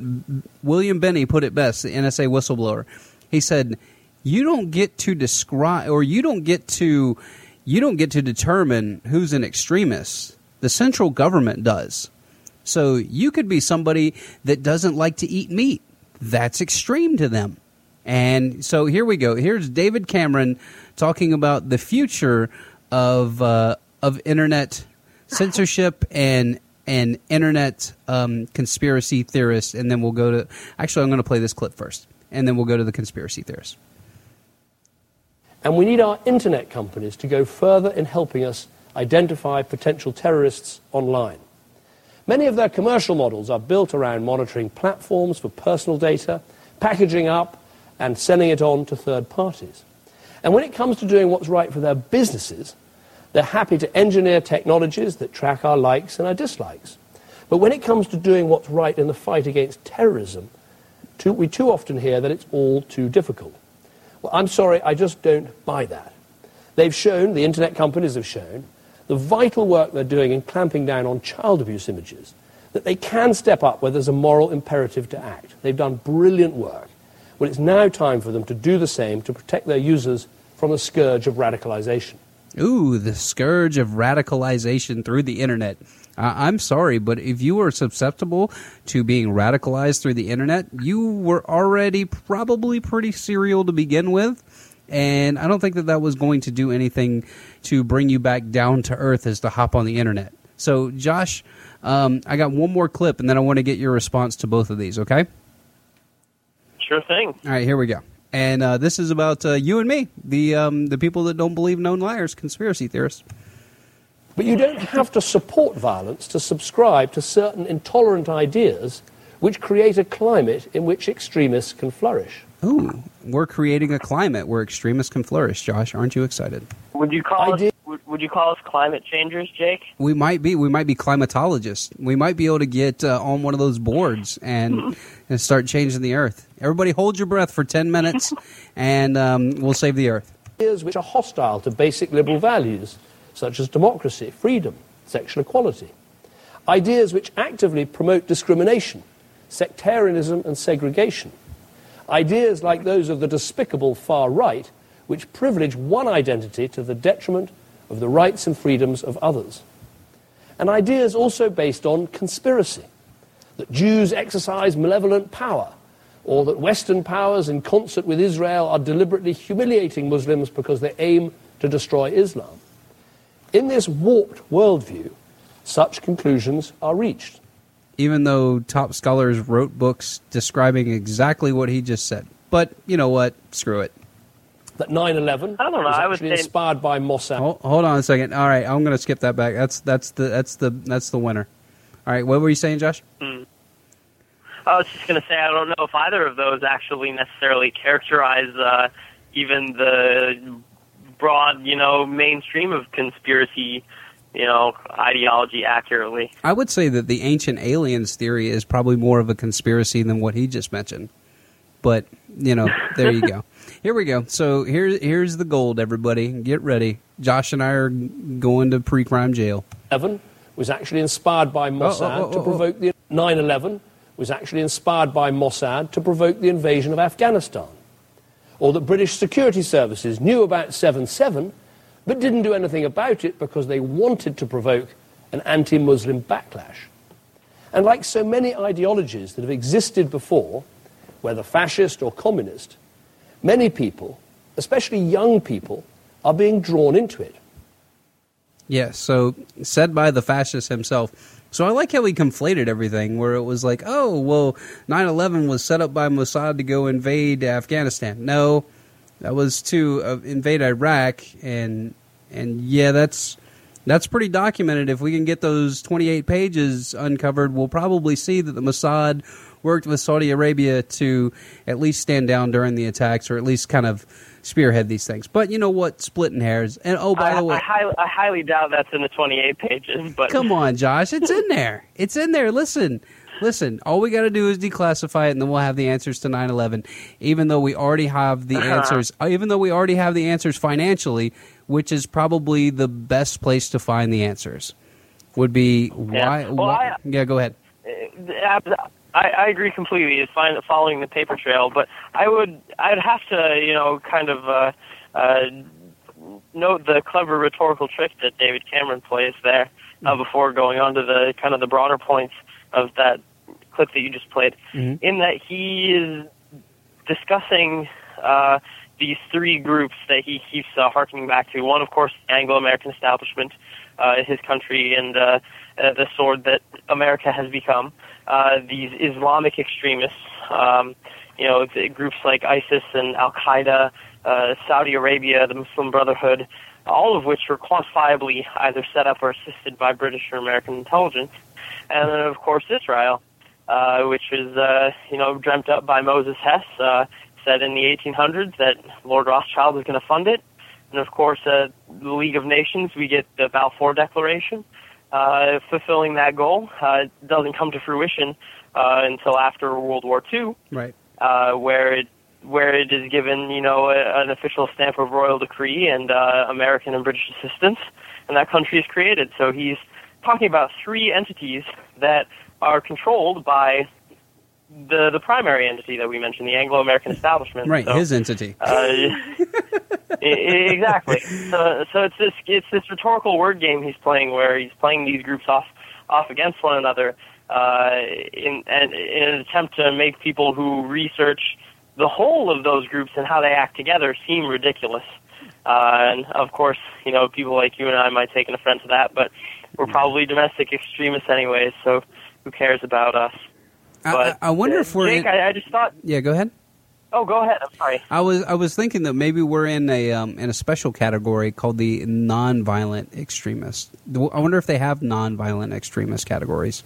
William Binney put it best, the NSA whistleblower. He said, "You don't get to describe, or you don't get to, you don't get to determine who's an extremist. The central government does. So you could be somebody that doesn't like to eat meat. That's extreme to them." And so here we go. Here's David Cameron talking about the future of uh, of internet censorship and and internet um, conspiracy theorists, and then we'll go to. Actually, I'm going to play this clip first, and then we'll go to the conspiracy theorists. And we need our internet companies to go further in helping us identify potential terrorists online. Many of their commercial models are built around monitoring platforms for personal data, packaging up, and selling it on to third parties. And when it comes to doing what's right for their businesses, they're happy to engineer technologies that track our likes and our dislikes. But when it comes to doing what's right in the fight against terrorism, too, we too often hear that it's all too difficult. Well, I'm sorry, I just don't buy that. They've shown, the internet companies have shown, the vital work they're doing in clamping down on child abuse images, that they can step up where there's a moral imperative to act. They've done brilliant work. Well, it's now time for them to do the same to protect their users from the scourge of radicalization. Ooh, the scourge of radicalization through the internet. I'm sorry, but if you were susceptible to being radicalized through the internet, you were already probably pretty serial to begin with. And I don't think that that was going to do anything to bring you back down to earth as to hop on the internet. So, Josh, um, I got one more clip, and then I want to get your response to both of these, okay? sure thing. All right, here we go. And uh, this is about uh, you and me, the um, the people that don't believe known liars, conspiracy theorists. But you don't have to support violence to subscribe to certain intolerant ideas which create a climate in which extremists can flourish. Ooh, we're creating a climate where extremists can flourish. Josh, aren't you excited? Would you call I us? did- Would would, would you call us climate changers, Jake? We might be. We might be climatologists. We might be able to get uh, on one of those boards and and start changing the earth. Everybody, hold your breath for ten minutes, and um, we'll save the earth. Ideas which are hostile to basic liberal values, such as democracy, freedom, sexual equality. Ideas which actively promote discrimination, sectarianism, and segregation. Ideas like those of the despicable far right, which privilege one identity to the detriment of the rights and freedoms of others. And ideas also based on conspiracy that Jews exercise malevolent power, or that Western powers, in concert with Israel, are deliberately humiliating Muslims because they aim to destroy Islam. In this warped worldview, such conclusions are reached. Even though top scholars wrote books describing exactly what he just said. But you know what? Screw it. That 9 11 I don't know, was I would actually say- inspired by Mossad. Hold, hold on a second. All right, I'm going to skip that back. That's that's the that's the that's the winner. All right, what were you saying, Josh? I was just going to say I don't know if either of those actually necessarily characterize uh, even the broad, you know, mainstream of conspiracy, you know, ideology accurately. I would say that the ancient aliens theory is probably more of a conspiracy than what he just mentioned. But you know, there you go. Here we go. So here here's the gold. Everybody, get ready. Josh and I are going to pre-crime jail. 11 was actually inspired by Mossad oh, oh, to oh. provoke the 9/11 was actually inspired by Mossad to provoke the invasion of Afghanistan, or that British security services knew about 7/7 but didn't do anything about it because they wanted to provoke an anti-Muslim backlash. And like so many ideologies that have existed before, whether fascist or communist, many people, especially young people, are being drawn into it. Yeah, so said by the fascist himself. So I like how he conflated everything, where it was like, oh, well, 9 11 was set up by Mossad to go invade Afghanistan. No, that was to uh, invade Iraq, and and yeah, that's that's pretty documented. If we can get those 28 pages uncovered, we'll probably see that the Mossad worked with Saudi Arabia to at least stand down during the attacks, or at least kind of spearhead these things. But you know what? Splitting hairs. And oh, by I, the way, I, highly, I highly doubt that's in the 28 pages, but Come on, Josh. It's in there. It's in there. Listen. Listen, all we got to do is declassify it and then we'll have the answers to 9/11 even though we already have the answers uh, even though we already have the answers financially, which is probably the best place to find the answers. Would be why, Well, why I- Yeah, go ahead. I, I agree completely. It's fine following the paper trail, but I would I'd have to you know kind of uh, uh, note the clever rhetorical trick that David Cameron plays there uh, before going on to the kind of the broader points of that clip that you just played. In that he is discussing uh, these three groups that he keeps uh, harkening back to. One, of course, the Anglo-American establishment, uh, his country, and uh, uh, the sword that America has become. Uh, these Islamic extremists, um, you know, the groups like ISIS and Al Qaeda, uh, Saudi Arabia, the Muslim Brotherhood, all of which were quantifiably either set up or assisted by British or American intelligence. And then, of course, Israel, uh, which was, uh, you know, dreamt up by Moses Hess, uh, said in the 1800s that Lord Rothschild was going to fund it. And of course, uh, the League of Nations, we get the Balfour Declaration, uh, fulfilling that goal. Uh, it doesn't come to fruition uh, until after World War II, Right. uh, where it where it is given, you know, a, an official stamp of royal decree and uh, American and British assistance, and that country is created. So he's talking about three entities that are controlled by the the primary entity that we mentioned, the Anglo-American establishment. Right, So, his entity. uh, exactly. So, so it's this it's this rhetorical word game he's playing, where he's playing these groups off off against one another uh, in, and, in an attempt to make people who research the whole of those groups and how they act together seem ridiculous. Uh, and of course, you know, people like you and I might take an offense to that, but we're probably domestic extremists anyways, so who cares about us? I, But I I wonder uh, if we're Jake, in, I, I just thought. Yeah, go ahead. Oh, go ahead. I'm sorry. I was I was thinking that maybe we're in a um, in a special category called the non-violent extremists. I wonder if they have non-violent extremist categories.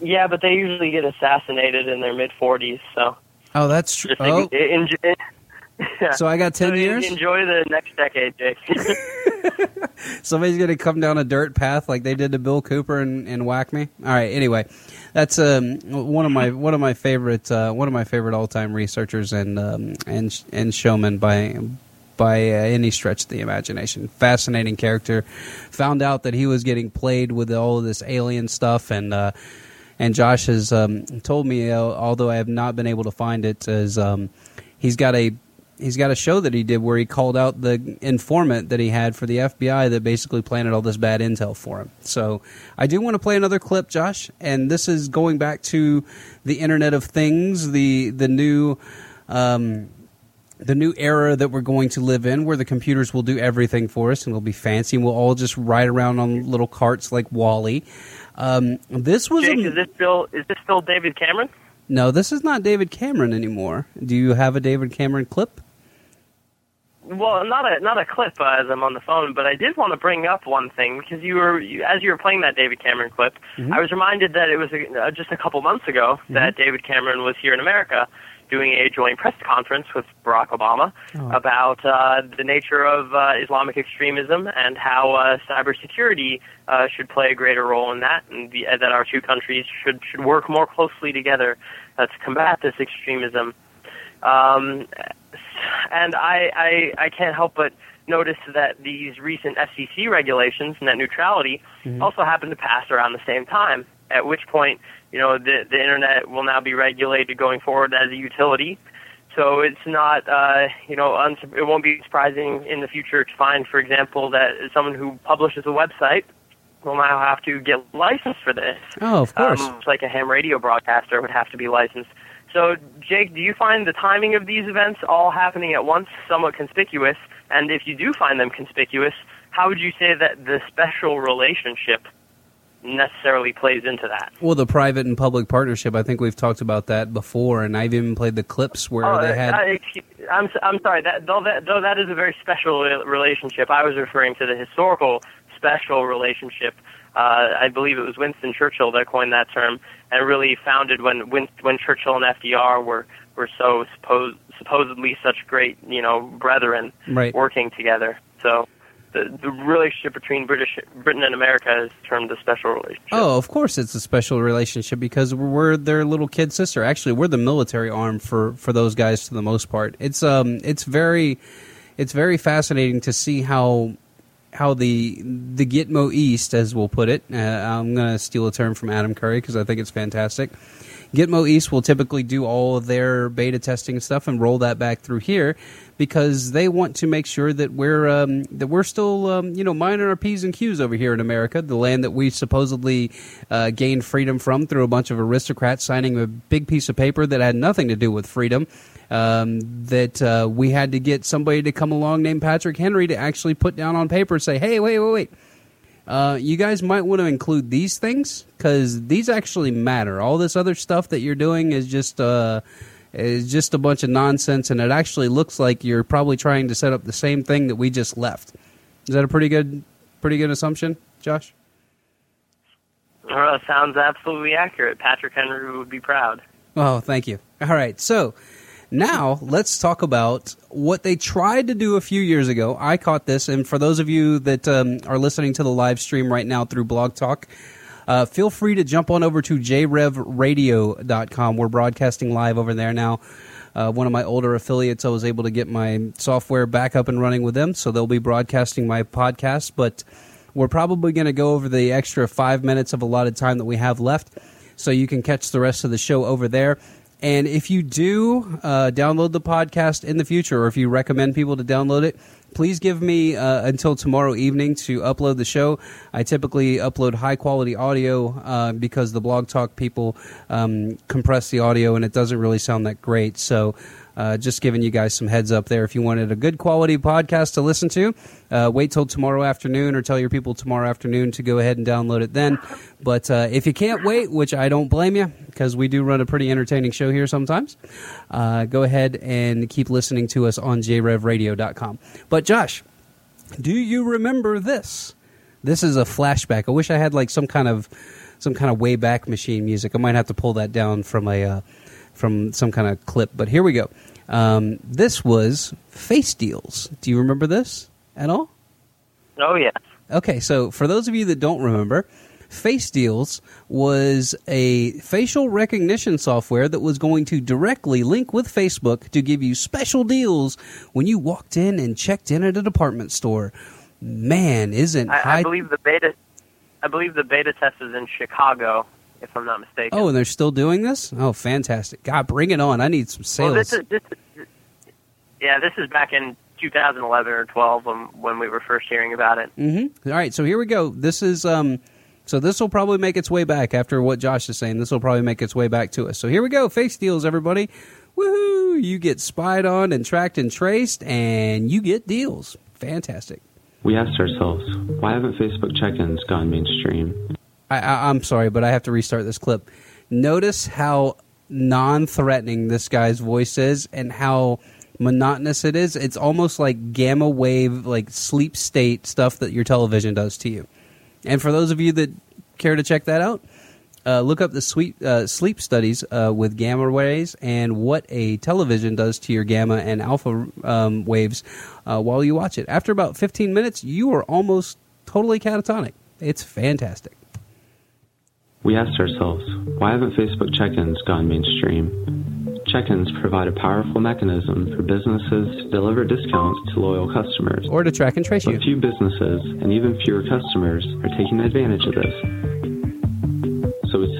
Yeah, but they usually get assassinated in their mid 40s. So, Oh, that's true. Oh, in, in, So I got 10 So years? Enjoy the next decade, Jake. Somebody's going to come down a dirt path like they did to Bill Cooper and, and whack me. All right. Anyway, that's um, one of my one of my favorite uh, one of my favorite all time researchers and um, and and showmen by by uh, any stretch of the imagination. Fascinating character. Found out that he was getting played with all of this alien stuff and. Uh, and Josh has um, told me, uh, although I have not been able to find it, is um, he's got a he's got a show that he did where he called out the informant that he had for the FBI that basically planted all this bad intel for him. So I do want to play another clip, Josh, and this is going back to the Internet of Things, the the new. Um, the new era that we're going to live in, where the computers will do everything for us and it'll be fancy, and we'll all just ride around on little carts like WALL-E. Um, this was Jake, a, is this still is this still David Cameron? No, this is not David Cameron anymore. Do you have a David Cameron clip? Well, not a not a clip uh, as I'm on the phone, but I did want to bring up one thing because you were you, as you were playing that David Cameron clip, I was reminded that it was uh, just a couple months ago that David Cameron was here in America doing a joint press conference with Barack Obama about uh, the nature of uh, Islamic extremism and how uh, cybersecurity uh, should play a greater role in that, and the, uh, that our two countries should should work more closely together uh, to combat this extremism. Um, and I, I I can't help but notice that these recent FCC regulations, net neutrality, also happened to pass around the same time. At which point, you know, the the internet will now be regulated going forward as a utility. So it's not, uh, you know, uns- it won't be surprising in the future to find, for example, that someone who publishes a website will now have to get licensed for this. Oh, of course. Um, it's like a ham radio broadcaster would have to be licensed. So, Jake, do you find the timing of these events all happening at once somewhat conspicuous? And if you do find them conspicuous, how would you say that the special relationship necessarily plays into that? Well, the private and public partnership. I think we've talked about that before, and I've even played the clips where Oh, they had. uh, excuse, I'm I'm sorry. That though that though that is a very special relationship. I was referring to the historical special relationship. Uh, I believe it was Winston Churchill that coined that term, and really founded when when when Churchill and FDR were were so supposed supposedly such great you know brethren Right. working together. So. The, the relationship between British Britain and America is termed a special relationship. Oh, of course, it's a special relationship because we're, their little kid sister. Actually, we're the military arm for, for those guys to the most part. It's um, it's very, it's very fascinating to see how how the the Gitmo East, as we'll put it. Uh, I'm going to steal a term from Adam Curry because I think it's fantastic. Gitmo East will typically do all of their beta testing stuff and roll that back through here because they want to make sure that we're um, that we're still um, you know minding our p's and q's over here in America, the land that we supposedly uh, gained freedom from through a bunch of aristocrats signing a big piece of paper that had nothing to do with freedom. Um, that uh, we had to get somebody to come along named Patrick Henry to actually put down on paper and say, "Hey, wait, wait, wait." Uh, you guys might want to include these things because these actually matter. All this other stuff that you're doing is just uh, is just a bunch of nonsense, and it actually looks like you're probably trying to set up the same thing that we just left. Is that a pretty good, pretty good assumption, Josh? Uh, sounds absolutely accurate. Patrick Henry would be proud. Oh, thank you. All right, so now let's talk about what they tried to do a few years ago. I caught this, and for those of you that um, are listening to the live stream right now through Blog Talk, uh, feel free to jump on over to jrevradio.com. We're broadcasting live over there now. Uh, one of my older affiliates, I was able to get my software back up and running with them, so they'll be broadcasting my podcast. But we're probably going to go over the extra five minutes of allotted time that we have left, so you can catch the rest of the show over there. And if you do uh, download the podcast in the future, or if you recommend people to download it, please give me uh, until tomorrow evening to upload the show. I typically upload high quality audio uh, because the blog talk people um, compress the audio and it doesn't really sound that great. So. Uh, just giving you guys some heads up there. If you wanted a good quality podcast to listen to, uh, wait till tomorrow afternoon or tell your people tomorrow afternoon to go ahead and download it then. But uh, if you can't wait, which I don't blame you, because we do run a pretty entertaining show here sometimes, uh, go ahead and keep listening to us on jrevradio.com. But Josh, do you remember this? This is a flashback. I wish I had like some kind of some kind of way back machine music. I might have to pull that down from a uh, from some kind of clip. But here we go. Um, this was Face Deals. Do you remember this at all? Oh yeah. Okay, so for those of you that don't remember, Face Deals was a facial recognition software that was going to directly link with Facebook to give you special deals when you walked in and checked in at a department store. Man, isn't I, I believe the beta. I believe the beta test is in Chicago, if I'm not mistaken. Oh, and they're still doing this? Oh, fantastic. God, bring it on. I need some well, sales. this is, this is, yeah, this is back in 2011 or 12 when, when we were first hearing about it. Mm-hmm. All right, so here we go. This is um so this will probably make its way back after what Josh is saying. This will probably make its way back to us. So here we go. Face deals, everybody. Woohoo! You get spied on and tracked and traced, and you get deals. Fantastic. We asked ourselves, why haven't Facebook check ins gone mainstream? I, I, I'm sorry, but I have to restart this clip. Notice how non-threatening this guy's voice is, and how monotonous it is. It's almost like gamma wave, like sleep state stuff that your television does to you. And for those of you that care to check that out, uh, look up the sweet, uh, sleep studies uh, with gamma waves and what a television does to your gamma and alpha um, waves uh, while you watch it. After about 15 minutes, you are almost totally catatonic. It's fantastic. We asked ourselves, why haven't Facebook check ins gone mainstream? Check ins provide a powerful mechanism for businesses to deliver discounts to loyal customers. Or to track and trace But you. few businesses and even fewer customers are taking advantage of this.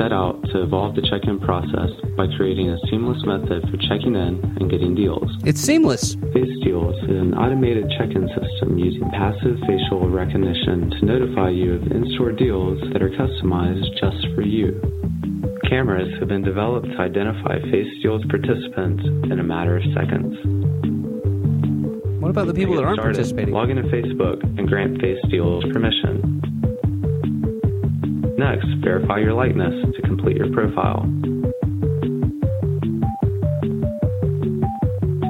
Set out to evolve the check in process by creating a seamless method for checking in and getting deals. It's seamless. Face Deals is an automated check-in system using passive facial recognition to notify you of in-store deals that are customized just for you. Cameras have been developed to identify Face Deals participants in a matter of seconds. What about the people that aren't started, participating? Log into Facebook and grant Face Deals permission. Next, verify your likeness to complete your profile.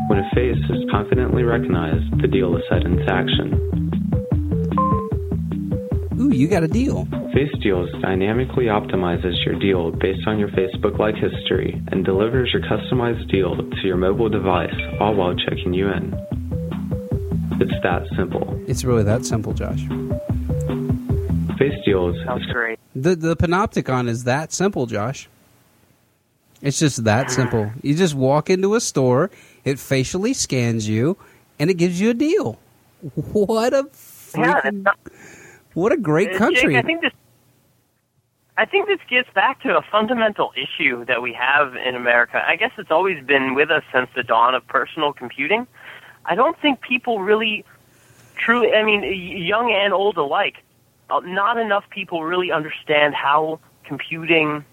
When a face is confidently recognized, the deal is set into action. Ooh, you got a deal. Face Deals dynamically optimizes your deal based on your Facebook like history and delivers your customized deal to your mobile device, all while checking you in. It's that simple. It's really that simple, Josh. Face Deals Sounds great. The the panopticon is that simple, Josh. It's just that ah. simple. You just walk into a store, it facially scans you, and it gives you a deal. What a freaking, it's not, what a great country! Jake, I think this. I think this gets back to a fundamental issue that we have in America. I guess it's always been with us since the dawn of personal computing. I don't think people really, truly, I mean, young and old alike, Uh, not enough people really understand how computing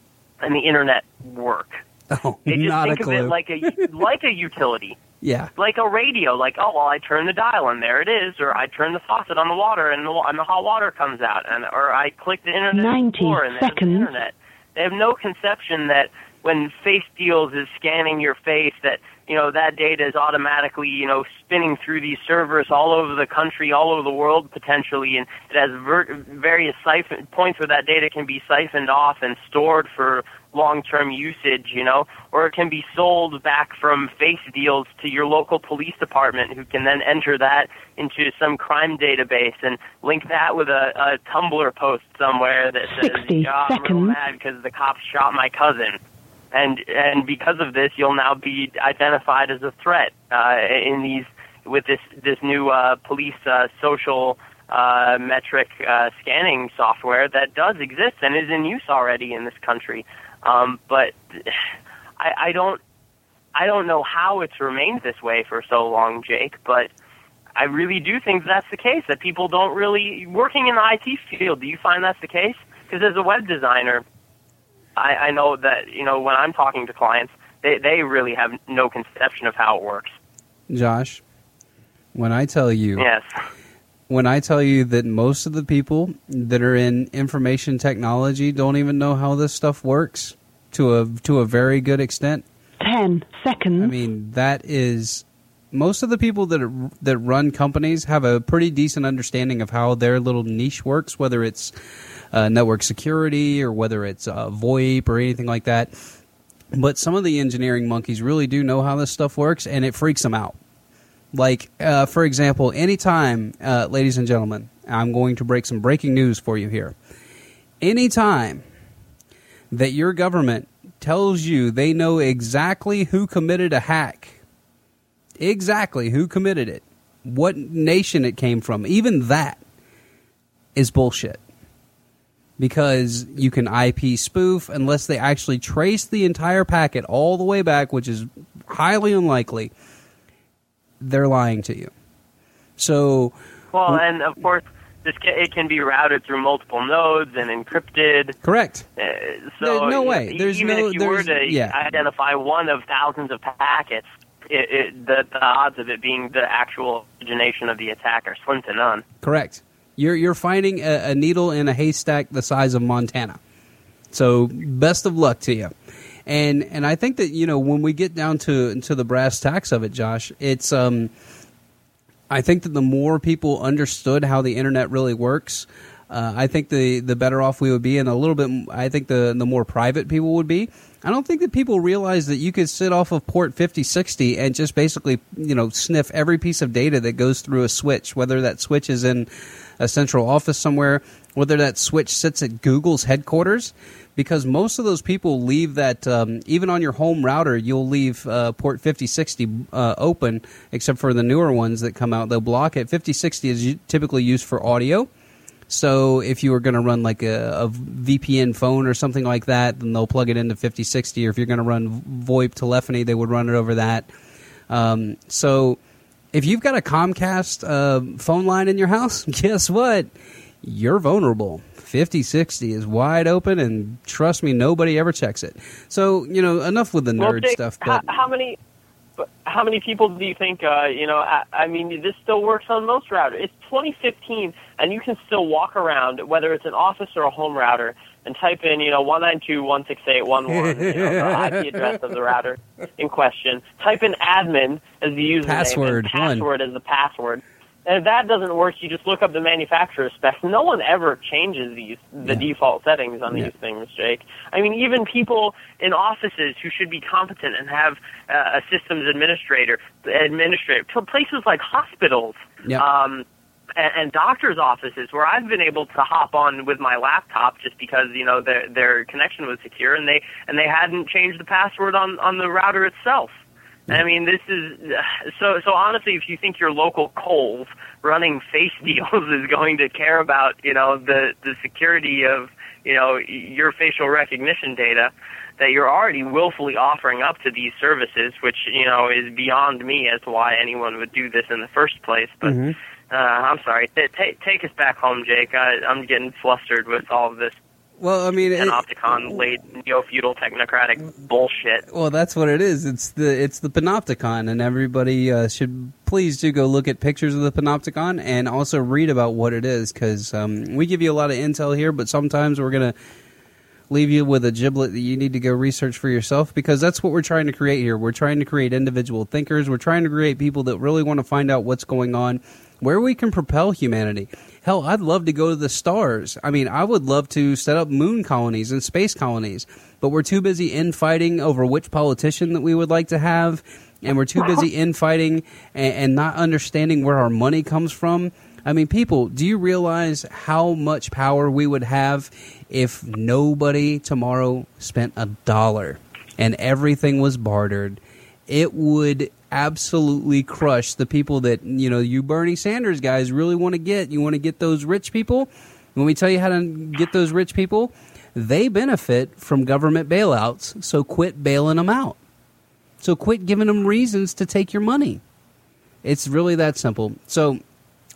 and the internet work. oh, They just not a think of it like a like a utility yeah, like a radio, like oh well, I turn the dial and there it is, or I turn the faucet on the water and the, and the hot water comes out, and or I click the internet 90 Explorer and there's the internet. They have no conception that when Face Deals is scanning your face, that you know that data is automatically you know spinning through these servers all over the country, all over the world potentially, and it has ver- various siphon points where that data can be siphoned off and stored for long-term usage, you know, or it can be sold back from face deals to your local police department who can then enter that into some crime database and link that with a, a Tumblr post somewhere that says, 60 yeah, I'm real mad because the cops shot my cousin. And, and because of this, you'll now be identified as a threat, uh, in these, with this, this new, uh, police, uh, social, uh, metric uh, scanning software that does exist and is in use already in this country. Um, but I, I don't I don't know how it's remained this way for so long, Jake. But I really do think that's the case. That people don't really working in the IT field. Do you find that's the case? Because as a web designer, I, I know that you know when I'm talking to clients, they they really have no conception of how it works. Josh. When I tell you, Yes. when I tell you that most of the people that are in information technology don't even know how this stuff works to a to a very good extent. 10 seconds. I mean, that is most of the people that are, that run companies have a pretty decent understanding of how their little niche works, whether it's uh, network security or whether it's uh, VoIP or anything like that. but some of the engineering monkeys really do know how this stuff works, and it freaks them out. Like, uh, for example, anytime, uh, ladies and gentlemen, I'm going to break some breaking news for you here. Anytime that your government tells you they know exactly who committed a hack, exactly who committed it, what nation it came from, even that is bullshit. Because you can IP spoof unless they actually trace the entire packet all the way back, which is highly unlikely. They're lying to you. So, Well, and of course, this ca- it can be routed through multiple nodes and encrypted. correct. Uh, so There's no way. There's even no- if you were to yeah. identify one of thousands of packets, it, it, the, the odds of it being the actual origination of the attack are slim to none. Correct. You're you're finding a, a needle in a haystack the size of Montana. So best of luck to you. And and I think that you know when we get down to to the brass tacks of it, Josh, it's um, I think that the more people understood how the internet really works, uh, I think the the better off we would be, and a little bit. I think the the more private people would be. I don't think that people realize that you could sit off of port 5060 and just basically, you know, sniff every piece of data that goes through a switch, whether that switch is in a central office somewhere, whether that switch sits at Google's headquarters, because most of those people leave that, um, even on your home router, you'll leave uh, port 5060 uh, open, except for the newer ones that come out. They'll block it. 5060 is typically used for audio. So if you were going to run like a, a VPN phone or something like that, then they'll plug it into 5060. Or if you're going to run VoIP telephony, they would run it over that. Um, so if you've got a Comcast uh, phone line in your house, guess what? You're vulnerable. 5060 is wide open, and trust me, nobody ever checks it. So you know, enough with the Well, nerd Jake, stuff. how, But how many? How many people do you think? Uh, you know, I, I mean, this still works on most routers. It's 2015, and you can still walk around, whether it's an office or a home router, and type in, you know, 192.168.1.1, you know, the IP address of the router in question. Type in admin as the username, Password, and one. password as the password. And if that doesn't work, you just look up the manufacturer specs. No one ever changes these the Yeah. default settings on Yeah. these things, Jake. I mean, even people in offices who should be competent and have uh, a systems administrator, administrator, to places like hospitals, Yeah. um, and, and doctors' offices, where I've been able to hop on with my laptop just because you know their their connection was secure, and they and they hadn't changed the password on on the router itself. I mean, this is so. So honestly, if you think your local Kohl's running face deals is going to care about, you know, the the security of, you know, your facial recognition data that you're already willfully offering up to these services, which you know is beyond me as to why anyone would do this in the first place. But Mhm. Uh, I'm sorry. T- ta take us back home, Jake. I, I'm getting flustered with all of this well, I mean, it- panopticon late neo feudal technocratic bullshit. Well, that's what it is. It's the it's the panopticon, and everybody uh, should please do go look at pictures of the panopticon and also read about what it is because um, we give you a lot of intel here, but sometimes we're gonna leave you with a giblet that you need to go research for yourself because that's what we're trying to create here. We're trying to create individual thinkers. We're trying to create people that really want to find out what's going on, where we can propel humanity. Hell, I'd love to go to the stars. I mean, I would love to set up moon colonies and space colonies, but we're too busy infighting over which politician that we would like to have, and we're too busy infighting and, and not understanding where our money comes from. I mean, people, do you realize how much power we would have if nobody tomorrow spent a dollar and everything was bartered? It would absolutely crush the people that, you know, you Bernie Sanders guys really want to get. You want to get those rich people. When we tell you how to get those rich people, they benefit from government bailouts, so quit bailing them out. So quit giving them reasons to take your money. It's really that simple. So,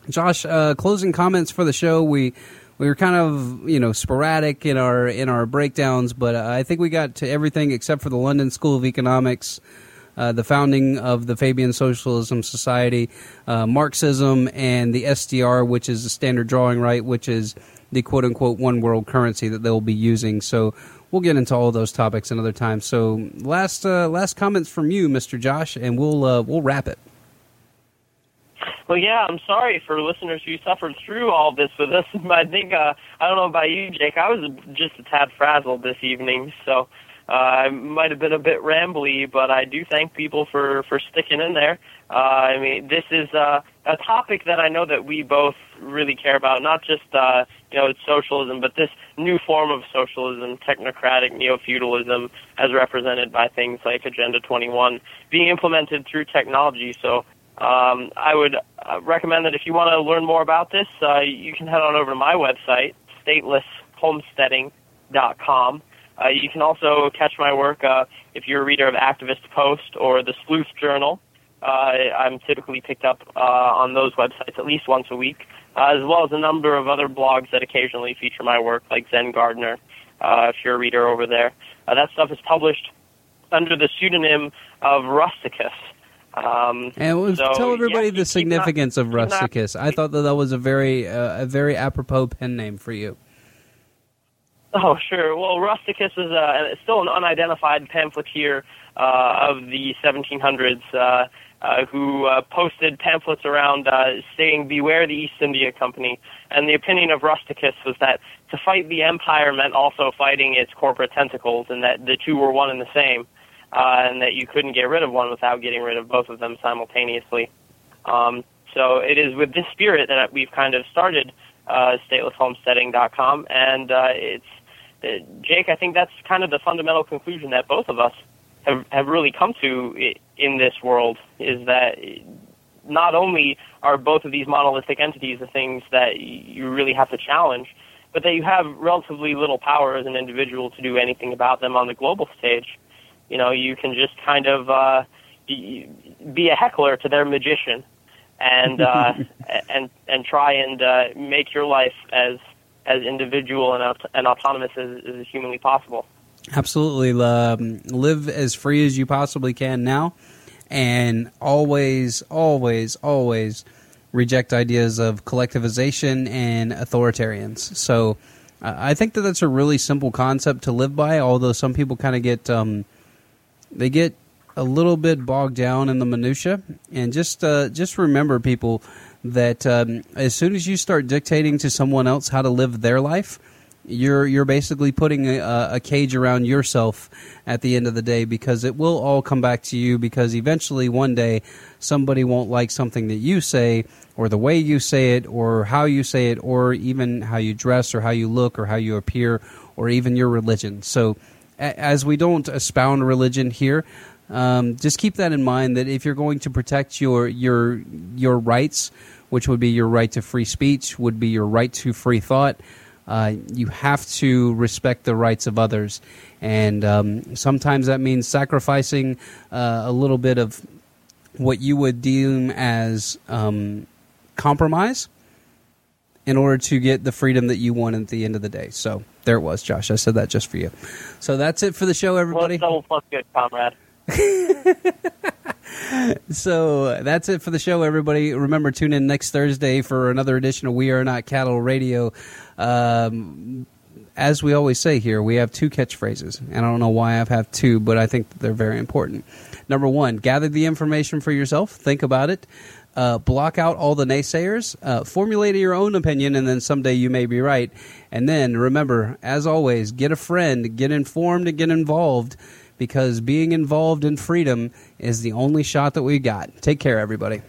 Josh, uh, closing comments for the show. We we were kind of you know sporadic in our in our breakdowns, but I think we got to everything except for the London School of Economics, uh, the founding of the Fabian Socialism Society, uh, Marxism, and the SDR, which is the standard drawing right, which is the quote unquote one world currency that they'll be using. So. We'll get into all those topics another time. So, last uh, last comments from you, Mr. Josh, and we'll uh, we'll wrap it. Well, yeah, I'm sorry for listeners who suffered through all this with us. I think uh, I don't know about you, Jake. I was just a tad frazzled this evening, so Uh, I might have been a bit rambly, but I do thank people for for sticking in there. Uh, I mean, this is uh, a topic that I know that we both really care about. Not just uh, you know socialism, but this new form of socialism, technocratic neo feudalism, as represented by things like Agenda 21, being implemented through technology. So um, I would uh, recommend that if you want to learn more about this, uh, you can head on over to my website, statelesshomesteading.com. Uh, you can also catch my work uh, if you're a reader of Activist Post or the Sleuth Journal. Uh, I'm typically picked up uh, on those websites at least once a week, uh, as well as a number of other blogs that occasionally feature my work, like Zen Gardener, uh, if you're a reader over there. Uh, that stuff is published under the pseudonym of Rusticus. Um, And was, so, tell everybody yeah, the significance not- of keep not- Rusticus. I thought that that was a very uh, a very apropos pen name for you. Oh, sure. Well, Rusticus is uh, still an unidentified pamphleteer uh, of the 1700s uh, uh, who uh, posted pamphlets around uh, saying, Beware the East India Company. And the opinion of Rusticus was that to fight the empire meant also fighting its corporate tentacles, and that the two were one and the same, uh, and that you couldn't get rid of one without getting rid of both of them simultaneously. Um, so it is with this spirit that we've kind of started uh, statelesshomesteading.com, and uh, it's Jake, I think that's kind of the fundamental conclusion that both of us have, have really come to in this world is that not only are both of these monolithic entities the things that you really have to challenge, but that you have relatively little power as an individual to do anything about them on the global stage. You know, you can just kind of uh, be a heckler to their magician, and uh, and and try and uh, make your life as as individual and, aut- and autonomous as, as humanly possible. Absolutely, um, live as free as you possibly can now, and always, always, always reject ideas of collectivization and authoritarians. So, uh, I think that that's a really simple concept to live by. Although some people kind of get um, they get a little bit bogged down in the minutia, and just uh, just remember, people, that um, as soon as you start dictating to someone else how to live their life, you're you're basically putting a, a cage around yourself at the end of the day because it will all come back to you because eventually one day somebody won't like something that you say or the way you say it or how you say it or even how you dress or how you look or how you appear or even your religion. So as we don't expound religion here, um, just keep that in mind that if you're going to protect your your your rights, which would be your right to free speech, would be your right to free thought, uh, you have to respect the rights of others, and um, sometimes that means sacrificing uh, a little bit of what you would deem as um, compromise in order to get the freedom that you want at the end of the day. So there it was, Josh. I said that just for you. So that's it for the show, everybody. it's double plus good, comrade. So that's it for the show, everybody. Remember, tune in next Thursday for another edition of We Are Not Cattle Radio. Um, as we always say here, we have two catchphrases, and I don't know why I've have two, but I think they're very important. Number one, gather the information for yourself, think about it, uh, block out all the naysayers, uh, formulate your own opinion, and then someday you may be right. And then remember, as always, get a friend, get informed, and get involved because being involved in freedom is the only shot that we got. Take care, everybody.